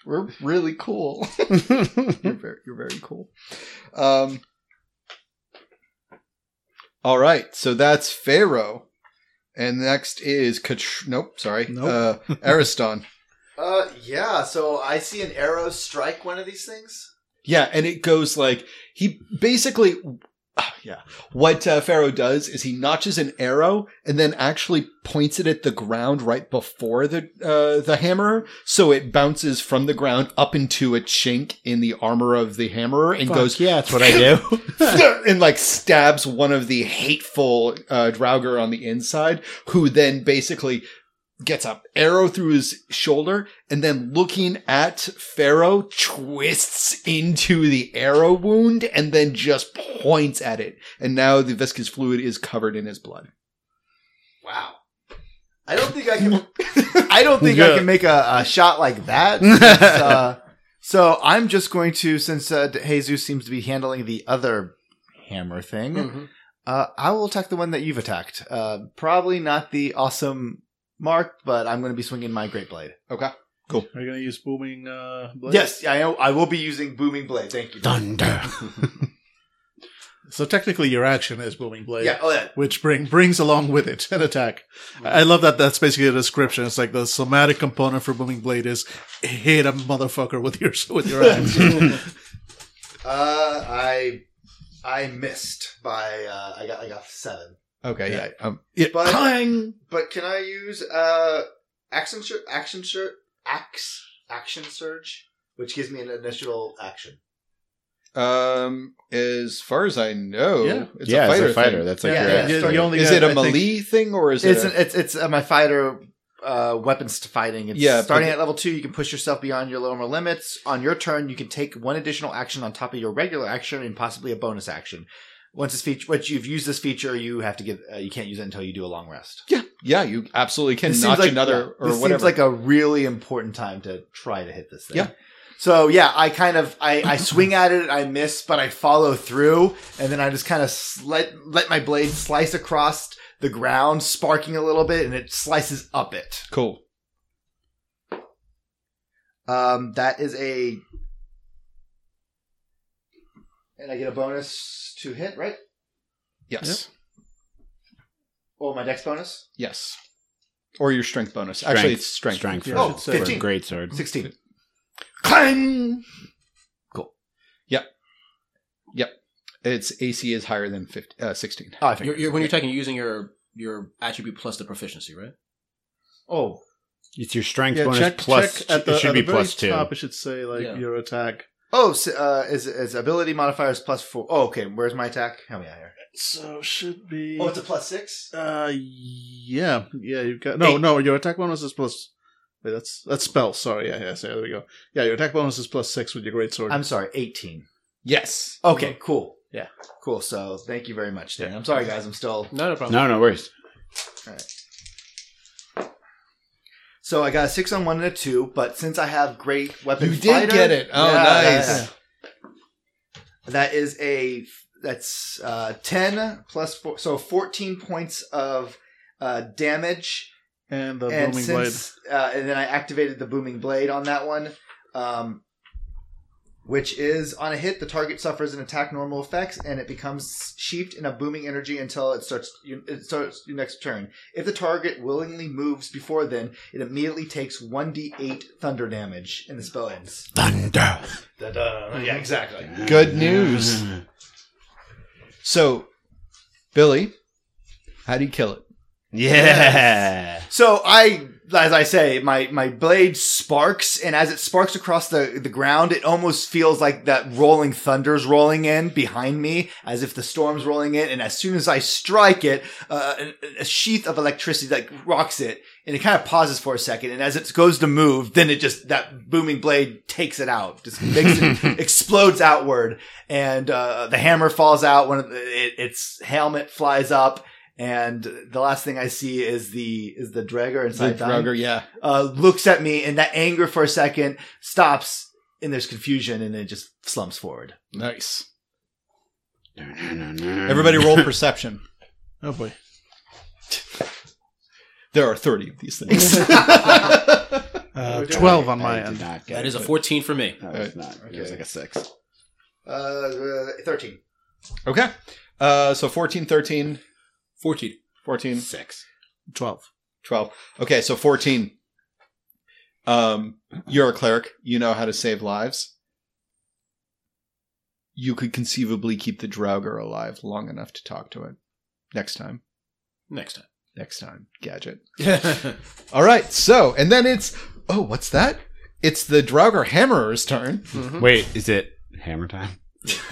We're really cool. you're very, you're very cool. Um. All right, so that's Pharaoh, and next is Katr- Nope, sorry, Nope. uh, Ariston. Uh, yeah. So I see an arrow strike one of these things. Yeah, and it goes like he basically, ah, yeah. What uh, Pharaoh does is he notches an arrow and then actually points it at the ground right before the uh, the hammer, so it bounces from the ground up into a chink in the armor of the hammerer and goes yeah, that's what I do. and like stabs one of the hateful uh, Draugr on the inside, who then basically gets a arrow through his shoulder and then looking at Pharaoh twists into the arrow wound and then just points at it. And now the viscous fluid is covered in his blood. Wow. I don't think I can. I don't think I can make a, a shot like that. uh, so I'm just going to, since uh, Jesus seems to be handling the other hammer thing, Mhm. uh, I will attack the one that you've attacked. Uh, probably not the awesome mark, but I'm going to be swinging my great blade. Okay. Cool. Are you gonna use booming? Uh, blade? Yes, I, I will be using booming blade. Thank you. Thunder. So technically, your action is booming blade. Yeah. Oh yeah. Which bring brings along with it an attack. I love that. That's basically a description. It's like the somatic component for booming blade is hit a motherfucker with your with your axe. Uh, I I missed by uh, I got I got seven. Okay, yeah. Um, it, But- clang! But can I use uh action sur- action sur- axe action surge, which gives me an initial action? Um, as far as I know, Yeah. it's yeah, a fighter. it's a fighter. thing. That's like Yeah, your yeah, axe. yeah. You only Is got, it a I think- melee thing or is it? It's a- an, it's it's uh, my fighter uh, weapons to fighting. It's Yeah, starting the- at level two, you can push yourself beyond your lower limits. On your turn, you can take one additional action on top of your regular action and possibly a bonus action. Once this feature, once you've used this feature, you have to give. Uh, you can't use it until you do a long rest. yeah, yeah, you absolutely can This notch like, another yeah, or this whatever. seems like a really important time to try to hit this thing. Yeah. So yeah, I kind of I, I swing at it, I miss, but I follow through, and then I just kind of let let my blade slice across the ground, sparking a little bit, and it slices up it. cool. Um, that is a, and I get a bonus to hit, right? Yes, Or my dex bonus, yes. Or your strength bonus. Actually, it's strength. Strength Yeah, for, Oh, for 15. great sword. sixteen. Clang. Cool. Yep. Yep. Its AC is higher than 50, uh, 16. Oh, I You're, you're, when you're attacking, you're using your your attribute plus the proficiency, right? oh, It's your strength Yeah, bonus check, plus. check at the, it should at be the very plus two. top. It should say like Yeah. your attack. Oh, so, uh, is is ability modifiers plus four? Oh, okay. Where's my attack? Help me out here. So should be. Oh, it's a plus six. Uh, yeah, yeah. You've got no, Eight. no. Your attack bonus is plus. Wait, that's that's spell. Sorry, yeah, yeah. So there we go. Yeah, your attack bonus is plus six with your great sword. I'm sorry, eighteen. Yes. Okay, cool. Yeah. cool. So thank you very much, Dan. I'm sorry, guys. I'm still. No, no problem. No, no worries. So I got a six on one and a two, but since I have great weapon, You did fighter- get it. Oh, Yeah, nice. yeah, yeah. That is a that's uh, ten plus four, so fourteen points of uh, damage. and the and booming blade. uh, and then I activated the booming blade on that one, um, which is on a hit, the target suffers an attack normal effects, and it becomes sheathed in a booming energy until it starts. It starts your next turn. If the target willingly moves before then, it immediately takes one d eight thunder damage, and the spell ends. Thunder. Yeah, exactly. Good news. So, Billy, how do you kill it? Yeah. So I, as I say, my my blade sparks, and as it sparks across the the ground, it almost feels like that rolling thunder's rolling in behind me, as if the storm's rolling in. And as soon as I strike it, uh, a, sheath of electricity like rocks it, and it kind of pauses for a second. And as it goes to move, then it just that booming blade takes it out, just makes it explodes outward, and uh, the hammer falls out. When it, its helmet flies up. And the last thing I see is the is the dragger inside dying, Draugr, yeah. uh, looks at me and that anger for a second stops and there's confusion and then it just slumps forward. Nice. Everybody Everybody roll perception. Oh boy. There are 30 of these things. Uh, Twelve on my end. That is a 14 for me. No, it's not. It was like a six. Uh, uh, thirteen. okay. Uh, so 14, 13, 14. 14, Six. Twelve. 12. Okay, so 14. Um, you're a cleric. You know how to save lives. You could conceivably keep the Draugr alive long enough to talk to it. Next time. Next time. Next time. Gadget. time. All right, so, and then it's, oh, what's that? It's the Draugr Hammerer's turn. Wait, is it hammer time?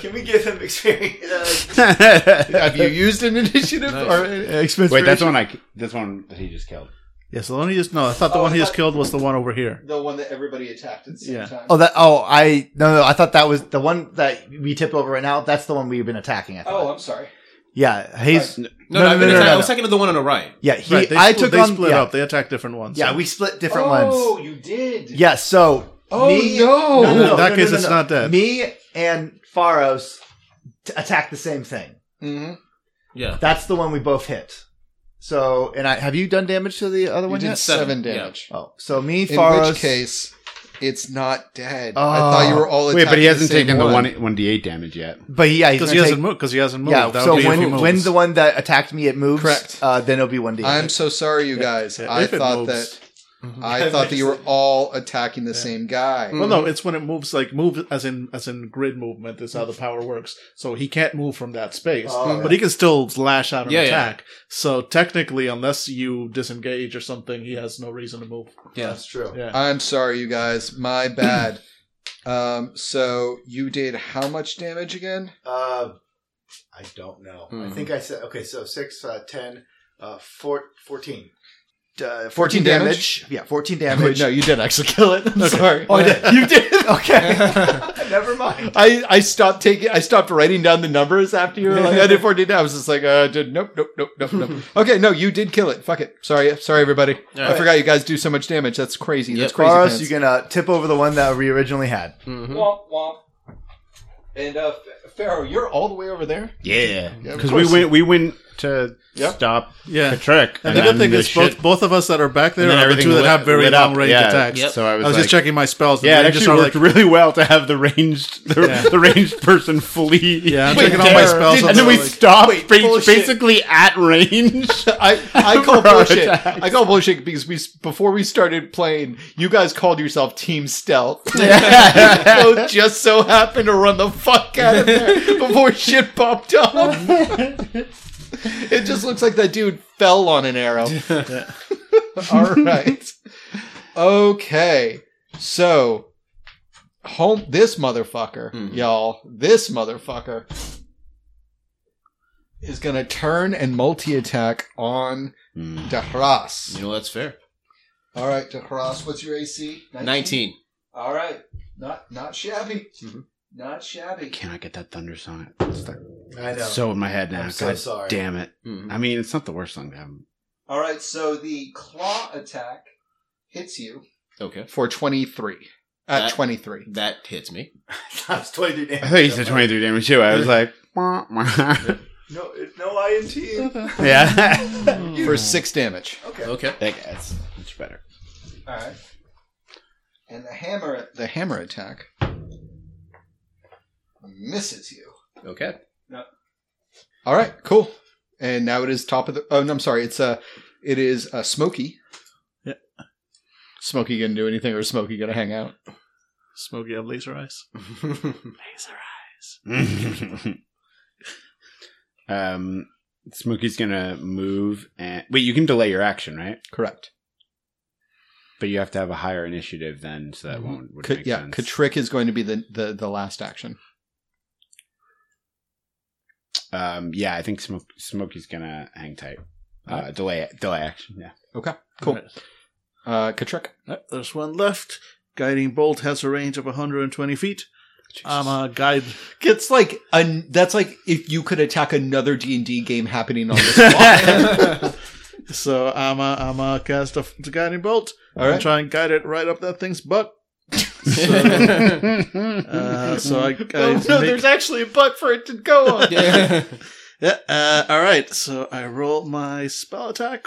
Can we give him experience? Have you used an initiative or expense? Wait, that's one I. That's one that he just killed. Yes, the one he just no. I thought the Oh, one he just thought- killed was the one over here. the one that everybody attacked at the same Yeah. time. oh, that. Oh, I no, no. I thought that was the one that we tipped over right now. That's the one we've been attacking. I thought. Oh, I'm sorry. yeah, he's No, No, no, no, I've no, been no, no, I was no. talking to the one on the right. yeah. He, Right, they I split, took they on. split yeah, up. They attacked different ones. yeah, so- we split different oh, ones. oh, you did. Yeah, so Oh, me, no. In that case, it's not dead. Me and Faros t- attacked the same thing. Mm-hmm. Yeah. That's the one we both hit. So, and I have you done damage to the other You one did yet? seven Yeah. damage. Oh, so me, In Faros. which case, It's not dead. Oh. I thought you were all Wait, but he hasn't same taken the one. one one d eight damage yet. But yeah, Because gonna he hasn't take- moved. Because he hasn't moved. Yeah, That so be when when the one that attacked me it moves, Correct. Uh, then it'll be one d. I'm so sorry, you guys. Yeah, I if thought moves. That I thought that you were all attacking the same guy. Well, no, it's when it moves like move as in as in grid movement is how the power works. So he can't move from that space, Oh, but he can still lash out and Yeah, yeah. attack. So technically, unless you disengage or something, he has no reason to move. Yeah. that's true. Yeah, I'm sorry, you guys. My bad. um, so you did how much damage again? Uh, I don't know. I Mhm. think I said okay. So six, uh, 10, uh, four, 14. Uh, 14 damage? Yeah, 14 damage. Wait, damage. no, you did actually kill it. I'm sorry. Oh, I did. you did? Okay. Never mind. I, I stopped taking I stopped writing down the numbers after you were like I did 14 damage. I was just like uh did, nope nope nope nope nope. okay, no, you did kill it. Fuck it. Sorry, sorry everybody. I right. forgot you guys do so much damage. That's crazy. That's Yep. crazy. Boros, pants. you can uh, tip over the one that we originally had. Mhm. Womp womp. And uh Pharaoh, you're all the way over there? Yeah, Yeah, because we went we went to Yep. stop yeah. the trick. And the good thing is both both of us that are back there and are the two that lit- have very long up. range Yeah. attacks. Yep. So I was, I was like, just checking my spells. Yeah, it ranges actually are worked like, really well to have the ranged the, Yeah. the ranged person flee. Yeah, I'm Wait, checking all my spells and and then we like- stopped Wait, basically at range. I, I call bullshit. attacks. I call bullshit because we before we started playing, you guys called yourself Team Stealth. you both just so happened to run the fuck out of there before shit popped off. it just looks like that dude fell on an arrow. All right. Okay. So, home this motherfucker, Mhm. y'all. This motherfucker is gonna turn and multi-attack on. Dahras. You know that's fair. All right, Dahras, what's your AC? 19. All right, not not shabby. Mhm. Not shabby. Cannot get that thunder song. It's stuck I know. so in my head now. I'm so God sorry. Damn it. Mhm. I mean, it's not the worst song to have. All right, so the claw attack hits you Okay. for twenty three. At That- twenty three. That hits me. That's 22 damage. I thought you said 23 damage too. I was like, wah, wah. No, it's no INT. yeah. for six damage. Okay. Okay. that guy's much better. All right. And the hammer, the hammer attack misses you. Okay. All right, cool. And now it is top of the. Oh no, I'm sorry. It's uh, it is uh, Smoky. Yeah. Smoky gonna do anything, or Smoky gonna hang out? Smokey have laser eyes. Laser eyes. um, Smokey's gonna move and wait. You can delay your action, right? Correct. But you have to have a higher initiative then, so that won't. Would yeah, sense. Katrick is going to be the, the the last action. Um, yeah, I think Smoke, Smokey's gonna hang tight. Uh, delay delay action. Yeah. Okay, cool. Alright. Uh, Katrick. Uh, There's one left. Guiding bolt has a range of 120 feet. I'm a guide. It's like an, that's like if you could attack another D and D game happening on the spot. So I'm a I'm a cast a, the guiding bolt. All and right. try and guide it right up that thing's butt. Uh, so I, I Oh, no, make- there's actually a butt for it to go on. Yeah. Yeah. Uh, all right. So I roll my spell attack.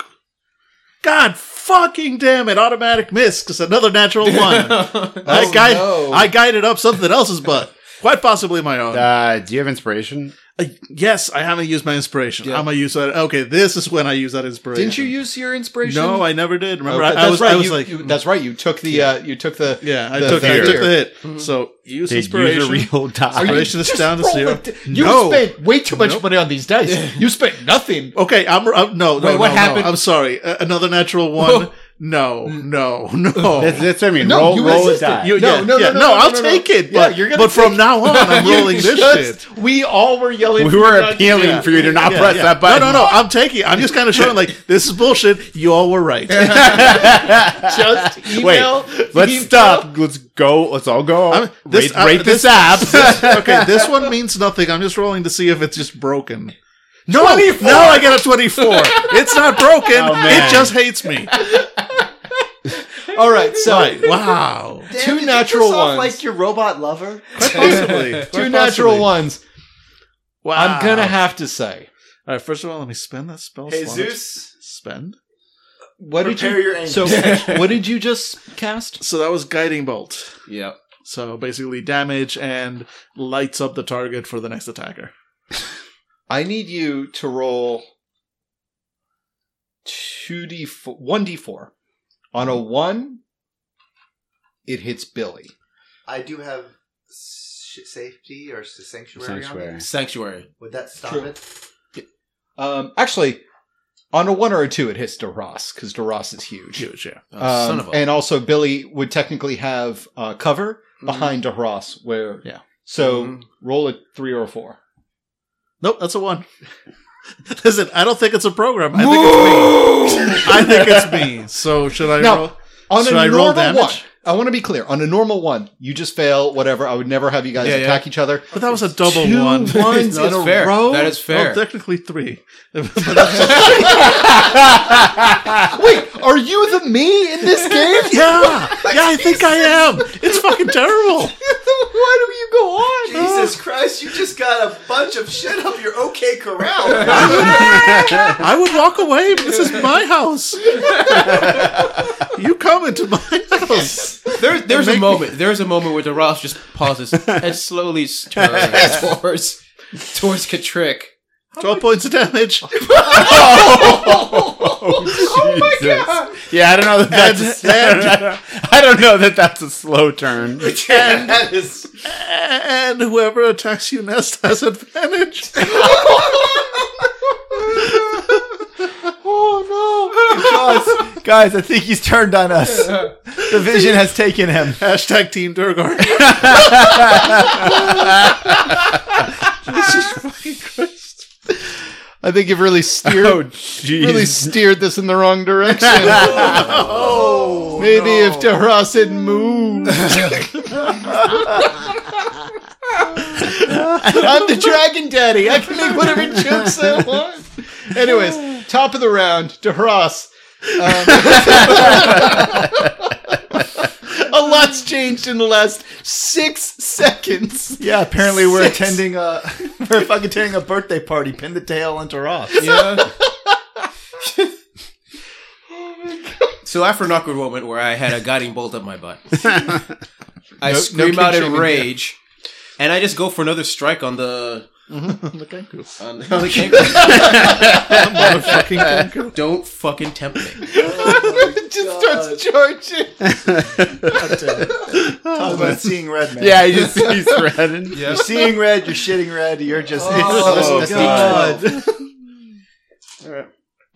God fucking damn it! Automatic miss because another natural one. I Oh, guide, no. I guided up something else's butt. Quite possibly my own. uh, do you have inspiration? Uh, yes, I haven't used my inspiration. Yeah. I'm gonna use that. Okay, this is when I use that inspiration. Didn't you use your inspiration? No, I never did. Remember, Okay, I, I was, right. I was you, like, you- that's right. You took the, uh, you took the. yeah, I the took, I took the hit. So use Did inspiration. use a real die? Inspiration is down to roll zero. it? You No. spent way too much Nope. money on these dice. You spent nothing. Okay, I'm, I'm no, no, Wait, what no, no. happened? I'm sorry. Uh, another natural one. No, no, no. That's, that's what I mean. No, roll you roll a resisted. die. You- No, yeah, no, no, yeah, no, no, I'll no, no. take it. Yeah, But, you're gonna but from take- now on, I'm rolling this just- shit. We all were yelling. we were you not to appealing do for you to not Yeah, press yeah. that button. No, no, no. I'm taking. I'm just kind of showing like this is bullshit. You all were right. Just email. Wait, let's email- stop. Let's go. Let's all go. I'm- this- rate uh, rate this, this- app. okay, this one means nothing. I'm just rolling to see if it's just broken. No, 24. no, I get a 24. it's not broken. Oh, it just hates me. All right, so Right. Wow. two natural ones. like your robot lover. Quite possibly. Quite two natural possibly. ones. Wow. I'm gonna have to say. All right. First of all, let me spend that spell. slot. Jesus. Spend. what did you? your so what did you just cast? So that was guiding bolt. Yep. So basically damage and lights up the target for the next attacker. I need you to roll two d four, one d four. On a one, it hits Billy. I do have sh- safety or s- sanctuary, on Sanctuary. Sanctuary. Would that stop True. it? Um, actually, on a one or a two, it hits DeRoss because DeRoss is huge. Huge, yeah. Oh, son Um, of a. and also, Billy would technically have uh, cover Mhm. behind DeRoss. Where Yeah. So Mhm. roll a three or a four. Nope, that's a one. Listen, I don't think it's a program. I think it's me. I think it's me. So should I Now, roll? On Should a I roll normal damage? one, I want to be clear. On a normal one, you just fail. Whatever. I would never have you guys Yeah, yeah. attack each other. But that was a double Two one. ones No, in that's a fair. row. That is fair. Well, technically three. Wait, are you the me in this game? yeah, yeah, I think I am. It's fucking terrible. Why do you go on? Jesus Christ! You just got a bunch of shit up your OK Corral. I would walk away. but This is my house. You come into my house. There, there's a moment. There's a moment where the Ross just pauses and slowly turns towards towards Katrick. Twelve points of damage. Oh, oh, oh my god! Yeah, I don't know that that's. A, I don't know that that's a slow turn. that is. And whoever attacks you next has advantage. Oh, guys, guys, I think he's turned on us. The vision has taken him. Hashtag Team Duergar. Jesus fucking Christ. I think you've really steered, Oh, jeez. really steered this in the wrong direction. Oh, Maybe if DeRoss had moved. I'm the Dragon Daddy. I can make whatever jokes I want. Anyways, top of the round, DeRoss. Um, a lot's changed in the last six seconds. Yeah, apparently we're Six. attending a we're fucking attending a birthday party. Pin the tail into Ross. Yeah. so after an awkward moment where I had a guiding bolt up my butt, I No- scream no out in kink-shaming rage, and I just go for another strike on the Mm-hmm. the Kenku. on, on the king. Motherfucking Kenku. Don't fucking tempt me. It oh, just starts charging. Talk about seeing red, man. Yeah, he just he's threatened. You're seeing red. You're shitting red. You're just. Oh, it's, God. All right.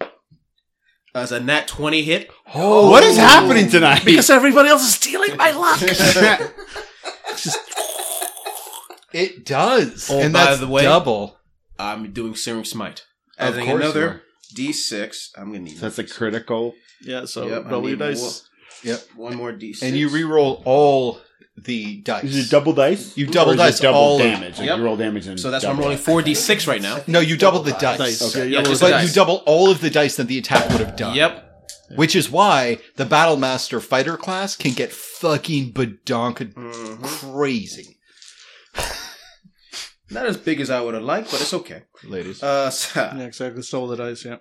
Uh, As a nat twenty hit. Oh, what is happening tonight? Because everybody else is stealing my luck. It does. Oh, and by that's the way- double. I'm doing Searing Smite. Of Adding course you another are. D6. I'm gonna need that's a critical. yeah, so Yep, I roll your need dice. Yep. one more D6. And you re-roll all the dice. Is it double dice? You double Or is it dice double all of- damage. Like Yep. you roll damage and So that's why I'm double rolling it. four D6 right now. No, you double the dice. Dice. Okay. Yeah, you Yeah, roll just But dice. you double all of the dice that the attack would have done. Yep. Which is why the Battle Master fighter class can get fucking badonka Mhm. crazy. Not as big as I would have liked, but it's okay. Ladies. Uh, so, Yeah, exactly. Stole the dice, yeah.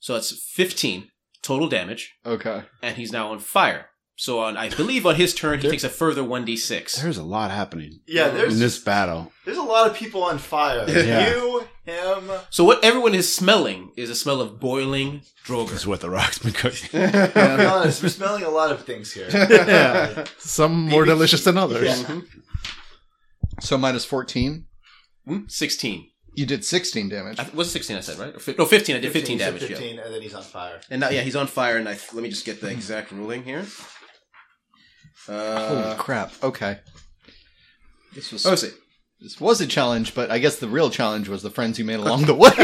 so it's 15 total damage, Okay. and he's now on fire. So on, I believe on his turn, he takes a further 1d6. There's a lot happening Yeah, in there's this battle. there's a lot of people on fire. Yeah. You, him. So what everyone is smelling is a smell of boiling Duergar. That's what the rock's been cooking. To be honest, we're smelling a lot of things here. Yeah. Some more delicious than others. Yeah. So minus 14. Hmm? 16. You did 16 damage. I th- was it 16 I said, right? Or fi- no, 15. I did 15, so damage, yeah. 15, and then he's on fire. And now, yeah, he's on fire, and I let me just get the exact ruling here. Holy Uh, crap. Okay. This was oh, let's see. this was a challenge, but I guess the real challenge was the friends you made along the way.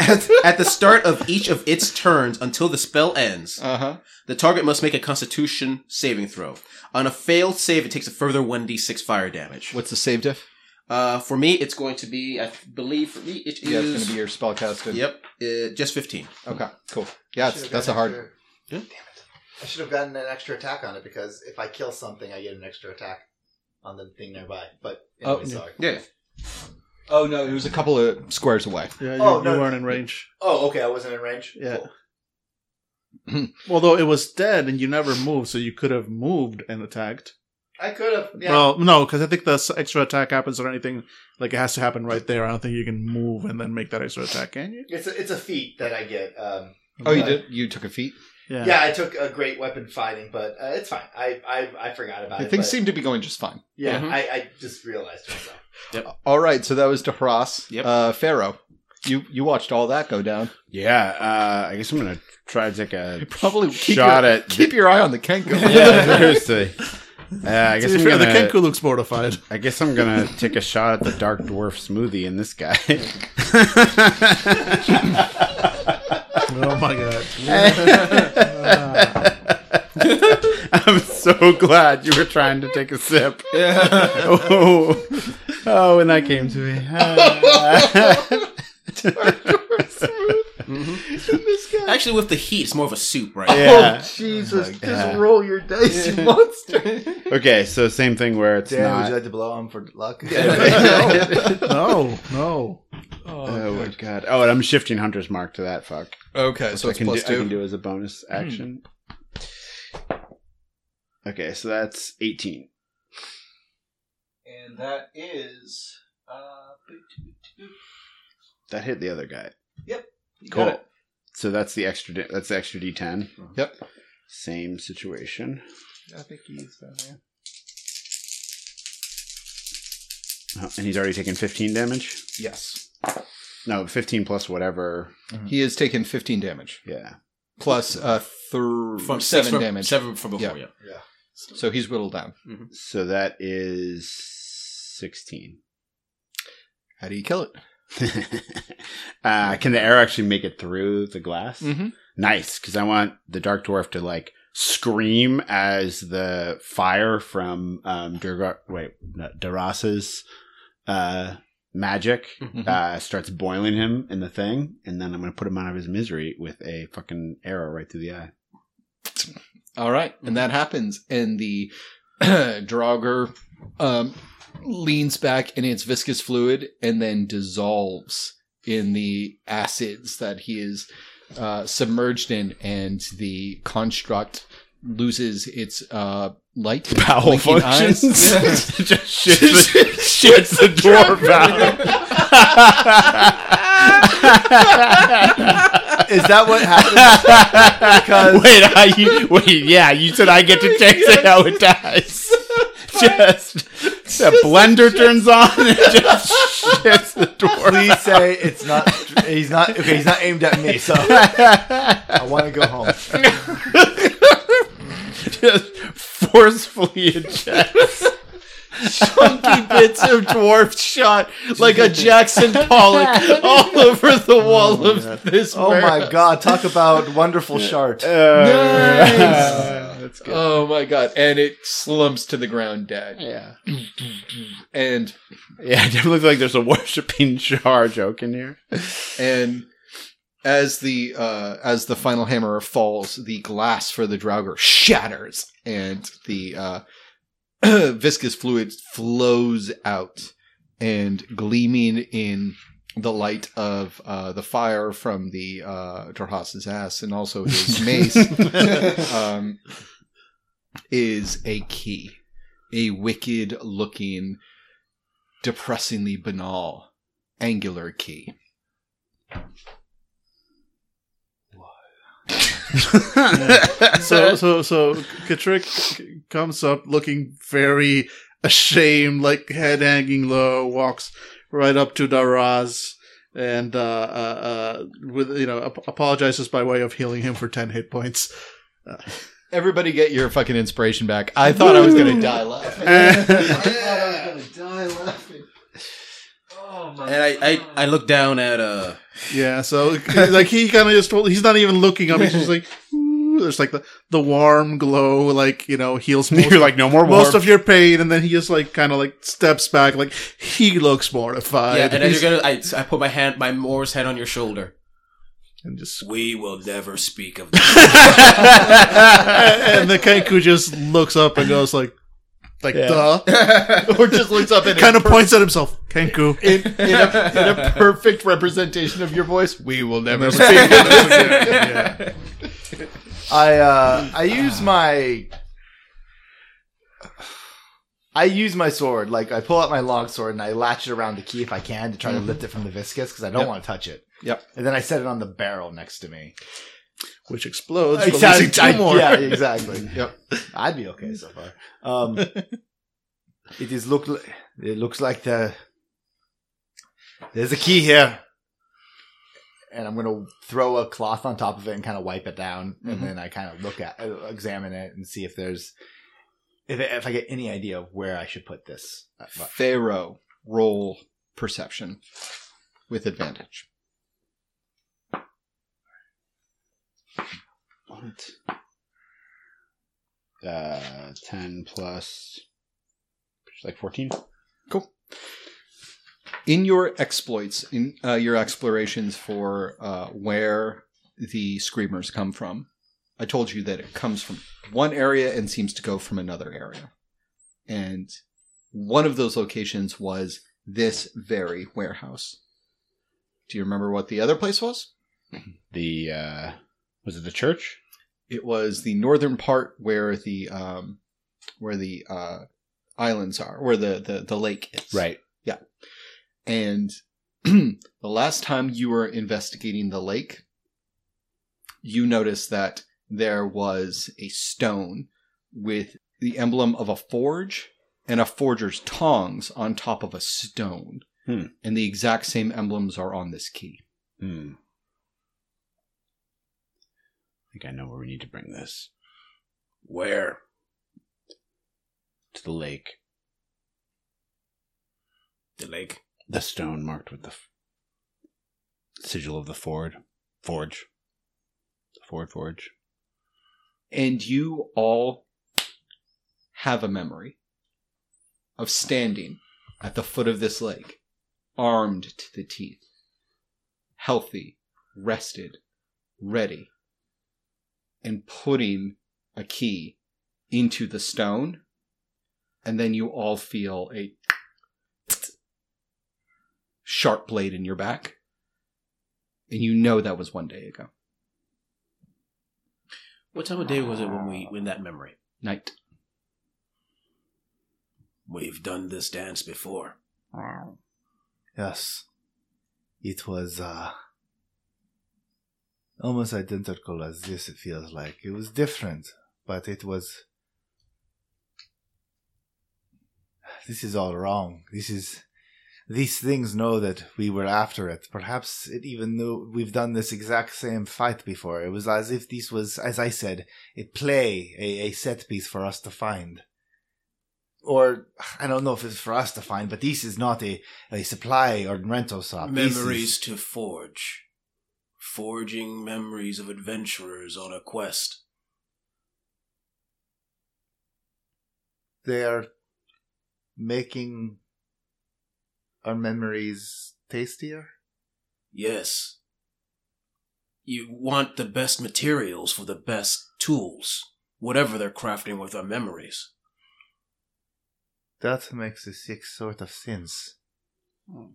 at, at the start of each of its turns until the spell ends, uh-huh. the target must make a Constitution saving throw. On a failed save, it takes a further 1d6 fire damage. What's the save diff? Uh, for me, it's going to be, I believe, for me, it is. Yeah, it's going to be your spell casted. Yep, uh, just 15. Okay, cool. Yeah, it's, Should've that's a gotten hard. extra- Yeah. Damn it! I should have gotten an extra attack on it because if I kill something, I get an extra attack on the thing nearby. But Oh, anyway, yeah. sorry. Yeah. Oh no, it was a couple of squares away. Yeah, you, Oh, no. you weren't in range. Oh, okay. I wasn't in range. Yeah. Cool. Although it was dead and you never moved, so you could have moved and attacked. I could have. Yeah. Well, no, because I think the extra attack happens or anything like it has to happen right there. I don't think you can move and then make that extra attack, can you? it's a, it's a feat that I get. Um, Oh, you did? You took a feat? Yeah. yeah, I took a great weapon fighting, but uh, it's fine. I, I I forgot about it. Things but- seem to be going just fine. Yeah, Mhm. I, I just realized myself. All right, so that was DeHras. Yep. Uh, Pharaoh, you you watched all that go down. Yeah, uh, I guess I'm gonna try to take a Probably shot your, at. keep your eye on the Kenku. yeah, seriously. Uh, I guess I'm fair, the gonna. Kenku looks mortified. I guess I'm gonna take a shot at the dark dwarf smoothie in this guy. Oh my god. I'm so glad you were trying to take a sip. oh, oh, when that came to me. Actually, with the heat, it's more of a soup, right? yeah. Oh, Jesus, Just roll your dice, you monster. Okay, so same thing where it's Dan, would you like to blow on for luck? No, no. Oh my god! Oh, and I'm shifting Hunter's Mark to that fuck. Okay, so I it's can, plus do, I can do as a bonus action. Okay, so that's 18. And that is. Uh, That hit the other guy. Yep. Cool. Got it. So that's the extra. di- That's the extra D10. Uh-huh. Yep. Same situation. I think he's down there. Oh, and he's already taken 15 damage. Yes. No, 15 plus whatever. Mm-hmm. He has taken 15 damage. Yeah. Plus uh, th- From seven from, damage. Seven from before, yeah. So he's whittled down. Mm-hmm. So that is 16. How do you kill it? uh, can the arrow actually make it through the glass? Mm-hmm. Nice, because I want the Dark Dwarf to like scream as the fire from um Durga wait no, Daras's uh magic Mm-hmm. uh starts boiling him in the thing, and then I'm gonna put him out of his misery with a fucking arrow right through the eye. All right, and that happens, and the Duergar um, leans back in its viscous fluid and then dissolves in the acids that he is uh, submerged in, and the construct loses its uh, light Bowel blinking functions. eyes. Just shits the, shits the dwarf out. Is that what happened? Because- wait, I, you, wait, yeah, you said I get to check how it dies. Just the blender turns on and it just shits the dwarf. Please say it's not. He's not. Okay, he's not aimed at me. So I want to go home. just forcefully ejects. Chunky bits of dwarf shot like a Jackson Pollock all over the oh, wall of this. Oh my god! Talk about wonderful shart. Uh, nice. That's good. Oh my god! And it slumps to the ground dead. Yeah. And Yeah, it definitely feel like there's a worshipping jar joke in here. and as the uh, as the final hammer falls, the glass for the Duergar shatters, and the uh, viscous fluid flows out, and gleaming in the light of uh, the fire from the uh, Dorhas's ass, and also his mace, um, is a key, a wicked looking, depressingly banal, angular key. So so so Katrick comes up looking very ashamed, like head hanging low, walks right up to Daraz and uh, uh, uh, with you know ap- apologizes by way of healing him for ten hit points. Everybody get your fucking inspiration back. I thought I was gonna die laughing. I was going to die laughing. Oh my And I, I, I look down at uh Yeah, so like he kind of just told, he's not even looking up. He's just like "Ooh," there's like the the warm glow, like you know heals most, You're like, no more most of your pain, and then he just like kind of like steps back, like he looks mortified. yeah, and as you're gonna, I, I put my hand, my Moore's head on your shoulder. And just We will never speak of that. and the Kenku just looks up and goes like, like Yeah. duh. or just looks up and kind of points at himself. Kenku. in, in, a, in a perfect representation of your voice. We will never Never speak. speak again. Yeah. I uh I use my I use my sword. Like I pull out my long sword and I latch it around the key if I can to try to lift it from the viscous because I don't Yep. want to touch it. Yep. And then I set it on the barrel next to me. Which explodes, Exactly. two I- more. Yeah, exactly. Yep. I'd be okay so far. Um, it is look. li- It looks like the there's a key here, and I'm gonna throw a cloth on top of it and kind of wipe it down, Mhm. and then I kind of look at, uh, examine it, and see if there's if if I get any idea of where I should put this. Uh, Pharaoh, roll perception with advantage. What? Uh, 10 plus. Like 14? Cool. In your exploits, in uh, your explorations for uh, where the screamers come from, I told you that it comes from one area and seems to go from another area. And one of those locations was this very warehouse. Do you remember what the other place was? The, uh, was it the church? It was the northern part where the um, where the uh, islands are, where the, the, the lake is. Right. Yeah. And the last time you were investigating the lake, you noticed that there was a stone with the emblem of a forge and a forger's tongs on top of a stone. Hmm. And the exact same emblems are on this key. Hmm. I think I know where we need to bring this. Where? To the lake. The lake. The stone marked with the f- sigil of the Ford. Forge. The Ford Forge. And you all have a memory of standing at the foot of this lake, armed to the teeth, healthy, rested, ready, and putting a key into the stone. And then you all feel a sharp blade in your back. And you know that was one day ago. What time of day was it when we when that memory? Night. We've done this dance before. Yes. It was uh almost identical as this it feels like. It was different, but it was This is all wrong. This is these things know that we were after it. Perhaps it even knew we've done this exact same fight before. It was as if this was, as I said, a play, a, a set piece for us to find. Or I don't know if it's for us to find, but this is not a, a supply or rental shop. This is- Memories to forge. Forging memories of adventurers on a quest. they are making our memories tastier. Yes. You want the best materials for the best tools, whatever they're crafting with our memories. That makes a sick sort of sense. Hmm.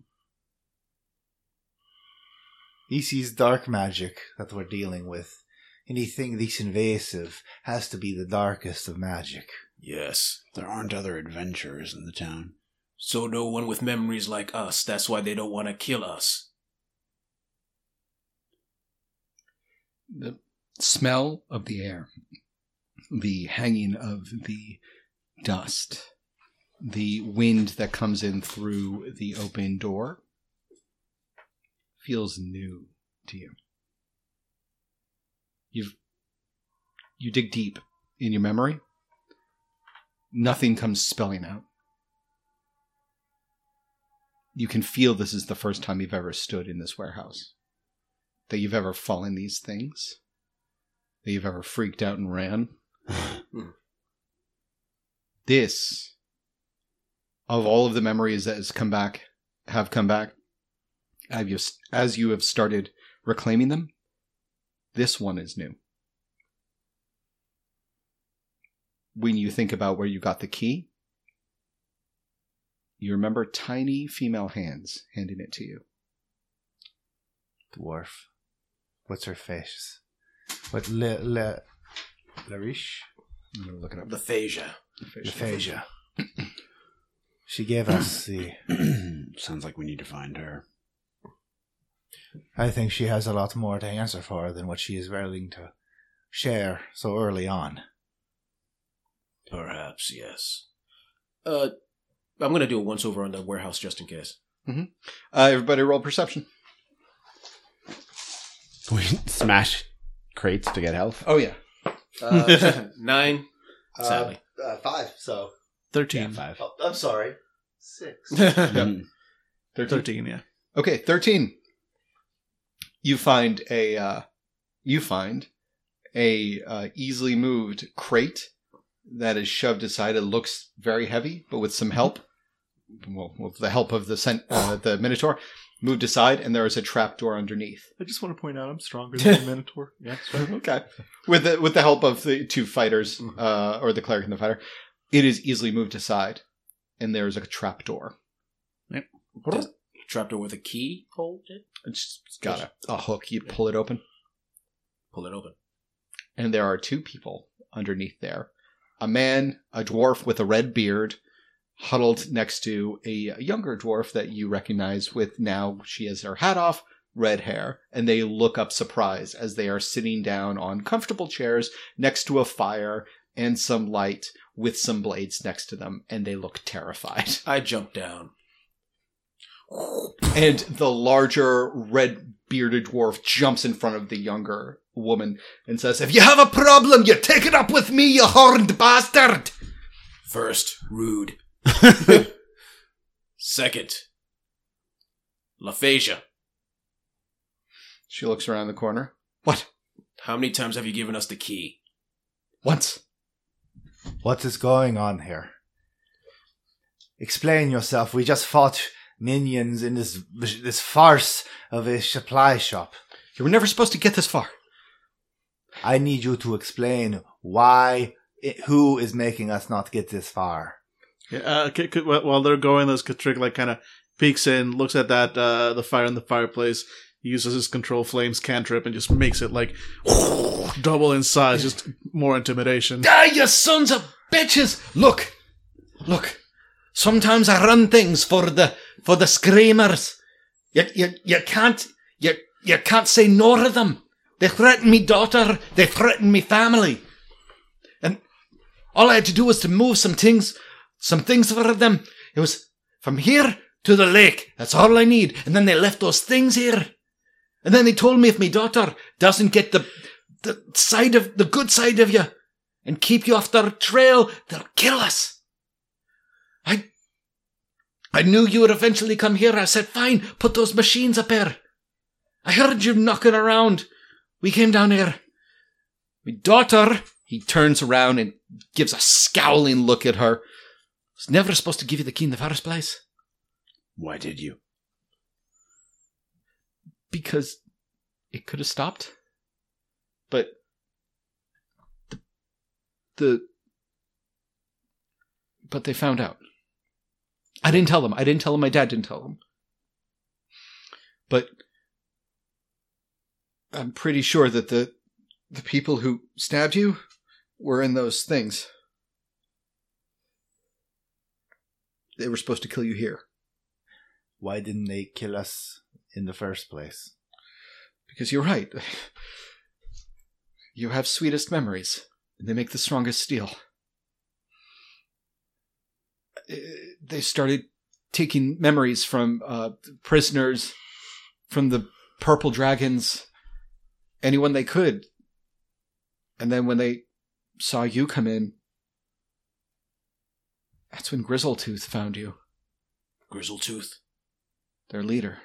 This is dark magic that we're dealing with. Anything this invasive has to be the darkest of magic. Yes. There aren't other adventurers in the town. So no one with memories like us. That's why they don't want to kill us. the smell of the air, the hanging of the dust, the wind that comes in through the open door feels new to you. You've you dig deep in your memory. Nothing comes spelling out. You can feel this is the first time you've ever stood in this warehouse that you've ever fallen these things, that you've ever freaked out and ran. Hmm. this, of all of the memories that has come back, have come back, as you have started reclaiming them, this one is new. When you think about where you got the key, you remember tiny female hands handing it to you. Dwarf. What's her face? What le le Larish? I'm gonna look it up. The phasia. Aphasia. she gave us the. Sounds like we need to find her. I think she has a lot more to answer for than what she is willing to share so early on. Perhaps, yes. Uh, I'm gonna do a once over on the warehouse just in case. Uh, everybody roll perception. We smash crates to get health. Oh yeah. Uh, nine. Sadly. Uh, five. So Thirteen. five. oh, I'm sorry. Six. Mm. 13. Thirteen. Yeah. Okay, 13. You find a uh, you find a uh, easily moved crate that is shoved aside. It looks very heavy, but with some help, well, with the help of the cent- uh, the minotaur, moved aside, and there is a trap door underneath. I just want to point out I'm stronger than the Minotaur. Yeah, that's right. okay, with the with the help of the two fighters, uh, or the cleric and the fighter, it is easily moved aside, and there is a trap door. Does- Trapdoor with a key hole in it? It's it's got a, a hook. You pull it open. Pull it open. and there are two people underneath there a man a dwarf with a red beard huddled next to a younger dwarf that you recognize with now she has her hat off red hair and they look up surprised as they are sitting down on comfortable chairs next to a fire and some light with some blades next to them and they look terrified I jump down. And the larger red bearded dwarf jumps in front of the younger woman and says if you have a problem you take it up with me you horned bastard First, rude. Second, LaPhasia. She looks around the corner. What? How many times have you given us the key? Once. What is going on here? Explain yourself. We just fought minions in this this farce of a supply shop. You were never supposed to get this far. I need you to explain why, it, who is making us not get this far. Yeah, uh, K- K- while while they're going, this Katrick like kind of peeks in, looks at that uh, the fire in the fireplace, uses his control flames cantrip, and just makes it like double in size, just more intimidation. Ah, you sons of bitches! Look! Look! Sometimes I run things for the for the screamers. You you you can't you you can't say no to them. They threaten me daughter, they threaten me family. And all I had to do was to move some things some things for them. It was from here to the lake. That's all I need. And then they left those things here. And then they told me if my daughter doesn't get the the side of the good side of you and keep you off their trail, they'll kill us. I knew you would eventually come here. I said, fine, put those machines up here. I heard you knocking around. We came down here. My daughter, he turns around and gives a scowling look at her. Was never supposed to give you the key in the first place. Why did you? Because it could have stopped. But the, the but they found out. I didn't tell them. I didn't tell them. My dad didn't tell them. But I'm pretty sure that the the people who stabbed you were in those things. They were supposed to kill you here Why didn't they kill us in the first place? because you're right. You have sweetest memories, and they make the strongest steel. Uh, They started taking memories from uh, prisoners, from the purple dragons, anyone they could. And then when they saw you come in, that's when Grizzletooth found you, Grizzletooth. their leader,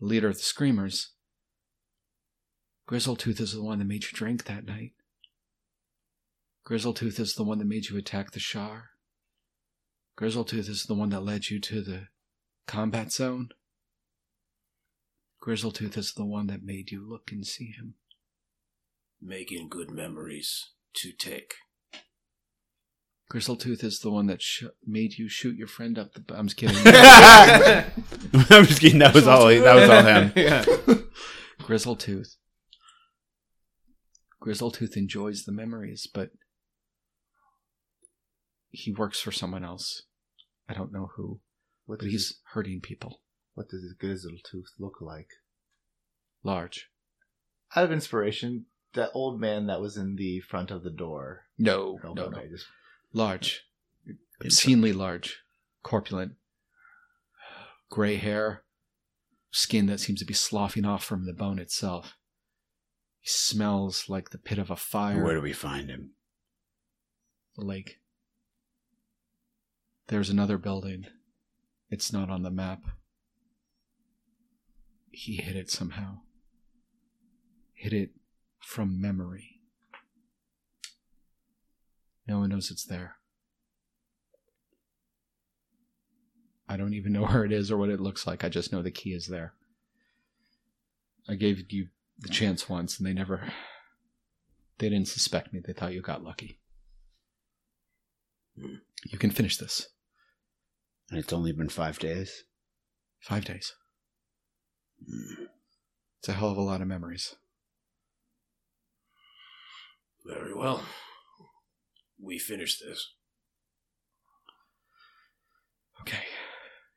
the leader of the Screamers. Grizzletooth is the one that made you drink that night. Grizzletooth is the one that made you attack the Shar. Grizzletooth is the one that led you to the combat zone. Grizzletooth is the one that made you look and see him. Making good memories to take. Grizzletooth is the one that sh- made you shoot your friend up the. b- I'm just kidding. I'm just kidding. That was all. That was all him. yeah. Grizzletooth. Grizzletooth enjoys the memories, but he works for someone else. I don't know who, What but does, he's hurting people. what does his grizzle tooth look like? Large. Out of inspiration, that old man that was in the front of the door. No, No, no, no. just Large. Obscenely large. Corpulent. Gray hair. Skin that seems to be sloughing off from the bone itself. He smells like the pit of a fire. Where do we find him? the lake. There's another building. It's not on the map. He hit it somehow. Hit it from memory. No one knows it's there. I don't even know where it is or what it looks like. I just know the key is there. I gave you the chance once and they never. They didn't suspect me. They thought you got lucky. You can finish this. And it's only been five days. Five days. Hmm. It's a hell of a lot of memories. Very well. We finished this. Okay.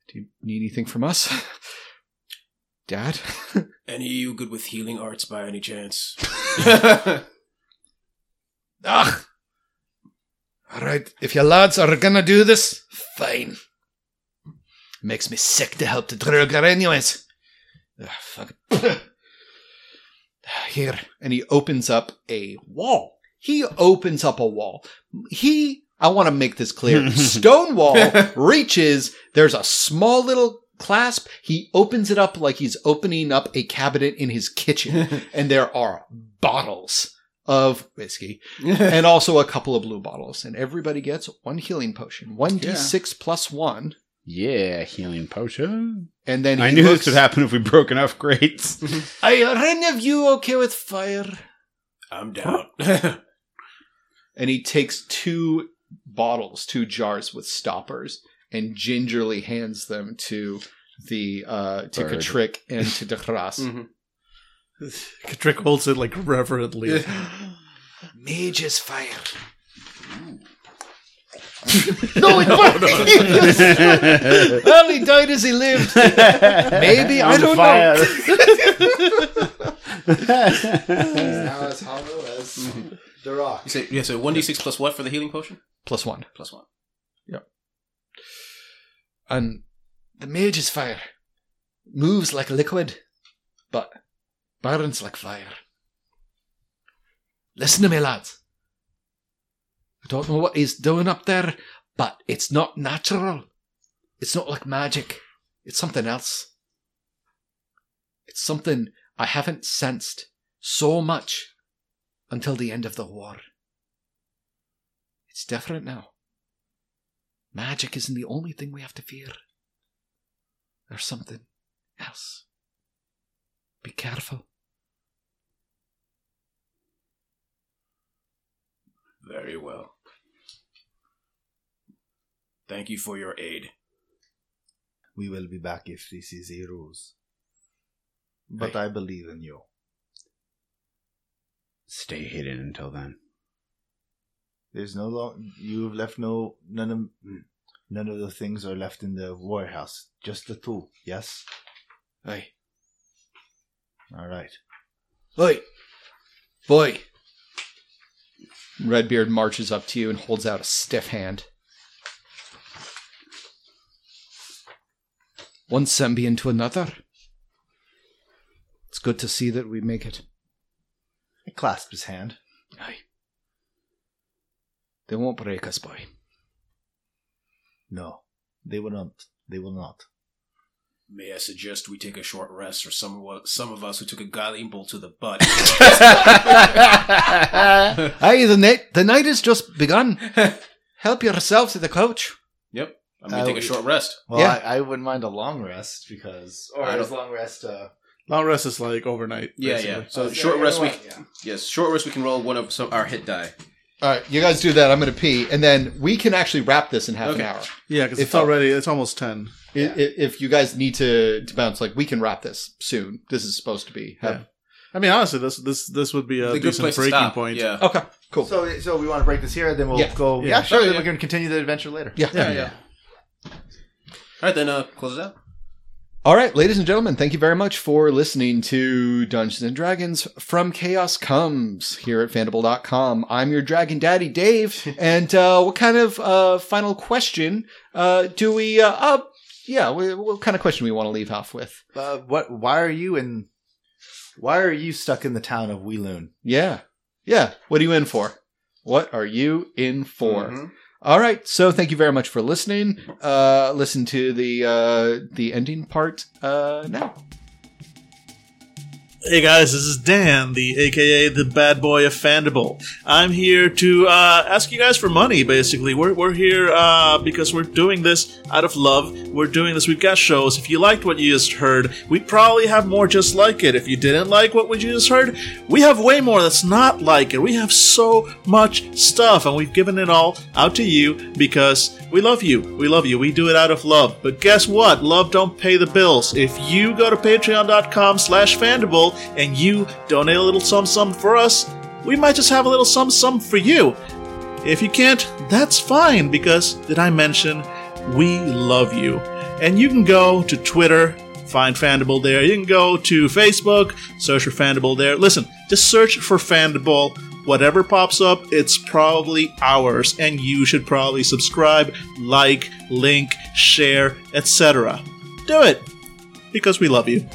Do you need anything from us? Dad? Any of you good with healing arts by any chance? Ah! Ugh! Alright, if you lads are gonna do this, fine. Makes me sick to help the Duergar anyways. Ugh, fuck. Here. And he opens up a wall. He opens up a wall. He, I want to make this clear. Stone wall reaches, there's a small little clasp. He opens it up like he's opening up a cabinet in his kitchen. and there are bottles of whiskey and also a couple of blue bottles. And everybody gets one healing potion, one d6 plus one. Yeah, healing potion. And then I knew looks- this would happen if we broke enough crates. Are any of you okay with fire? I'm down. And he takes two bottles, two jars with stoppers, and gingerly hands them to the uh to Bird. Katrick and to Dechras. Mhm. Trick holds it like reverently. Mage's fire. no, it well, he died as he lived. Maybe I On don't fire. know. now as hollow as the rock. You say yeah. So one d six plus what for the healing potion? Plus one. Plus one. Yep. And the mage's fire moves like liquid, but burns like fire. Listen to me, lads. Don't know what he's doing up there, but it's not natural. It's not like magic. It's something else. It's something I haven't sensed so much until the end of the war. It's different now. Magic isn't the only thing we have to fear. There's something else. Be careful. Very well. Thank you for your aid. We will be back if this is a ruse. But I believe in you. Stay hidden until then. There's no lo- you've left no none of mm, none of the things are left in the warehouse. Just the two. Yes. Hey. All right. Hey, Boy! Redbeard marches up to you and holds out a stiff hand. One Sembian to another. It's good to see that we make it. I clasped his hand. Aye. They won't break us, boy. No, they will not. They will not. May I suggest we take a short rest for some of, some of us who took a guiding bolt to the butt? Aye, the night the night has just begun. Help yourself to the coach. Yep. I'm gonna Uh, take a short rest. Well, Yeah. I, I wouldn't mind a long rest because, or I long rest. Uh, Long rest is like overnight. Yeah, basically. yeah. So uh, short yeah, rest we yeah. yes, short rest we can roll one of some our hit die. All right, you guys do that. I'm going to pee, and then we can actually wrap this in half an hour. Yeah, because it's already it's almost ten. I- i- If you guys need to, to bounce, like we can wrap this soon. This is supposed to be. Yeah. I mean, honestly, this this this would be a It's good decent place breaking point. Yeah. Okay. Cool. So, so we want to break this here, then we'll Yeah. go. Yeah. Yeah, sure. Okay, then yeah. we can continue the adventure later. yeah. Yeah, yeah. All right, then uh, close it out. All right, ladies and gentlemen, thank you very much for listening to Dungeons and Dragons from Chaos Comes here at Fandible.com. I'm your Dragon Daddy, Dave. and uh, what kind of uh, final question uh, do we? Uh, uh, yeah, we, what kind of question we want to leave off with? Uh, what? Why are you in? Why are you stuck in the town of Weeloon? Yeah, yeah. What are you in for? What are you in for? Mhm. All right. So thank you very much for listening. Uh, listen to the uh, the ending part uh, now. Hey guys, this is Dan, the AKA the bad boy of Fandible. I'm here to uh, ask you guys for money. Basically, we're we're here uh, because we're doing this out of love. We're doing this. We've got shows. If you liked what you just heard, we probably have more just like it. If you didn't like what you just heard, we have way more that's not like it. We have so much stuff, and we've given it all out to you because we love you. We love you. We do it out of love. But guess what? Love don't pay the bills. If you go to patreon.com slash fandible and you donate a little sum sum for us, we might just have a little sum sum for you. If you can't, that's fine because did I mention we love you? And you can go to Twitter, find Fandible there. You can go to Facebook, search for Fandible there. Listen, just search for Fandible. Whatever pops up, it's probably ours, and you should probably subscribe, like, link, share, etc. Do it because we love you.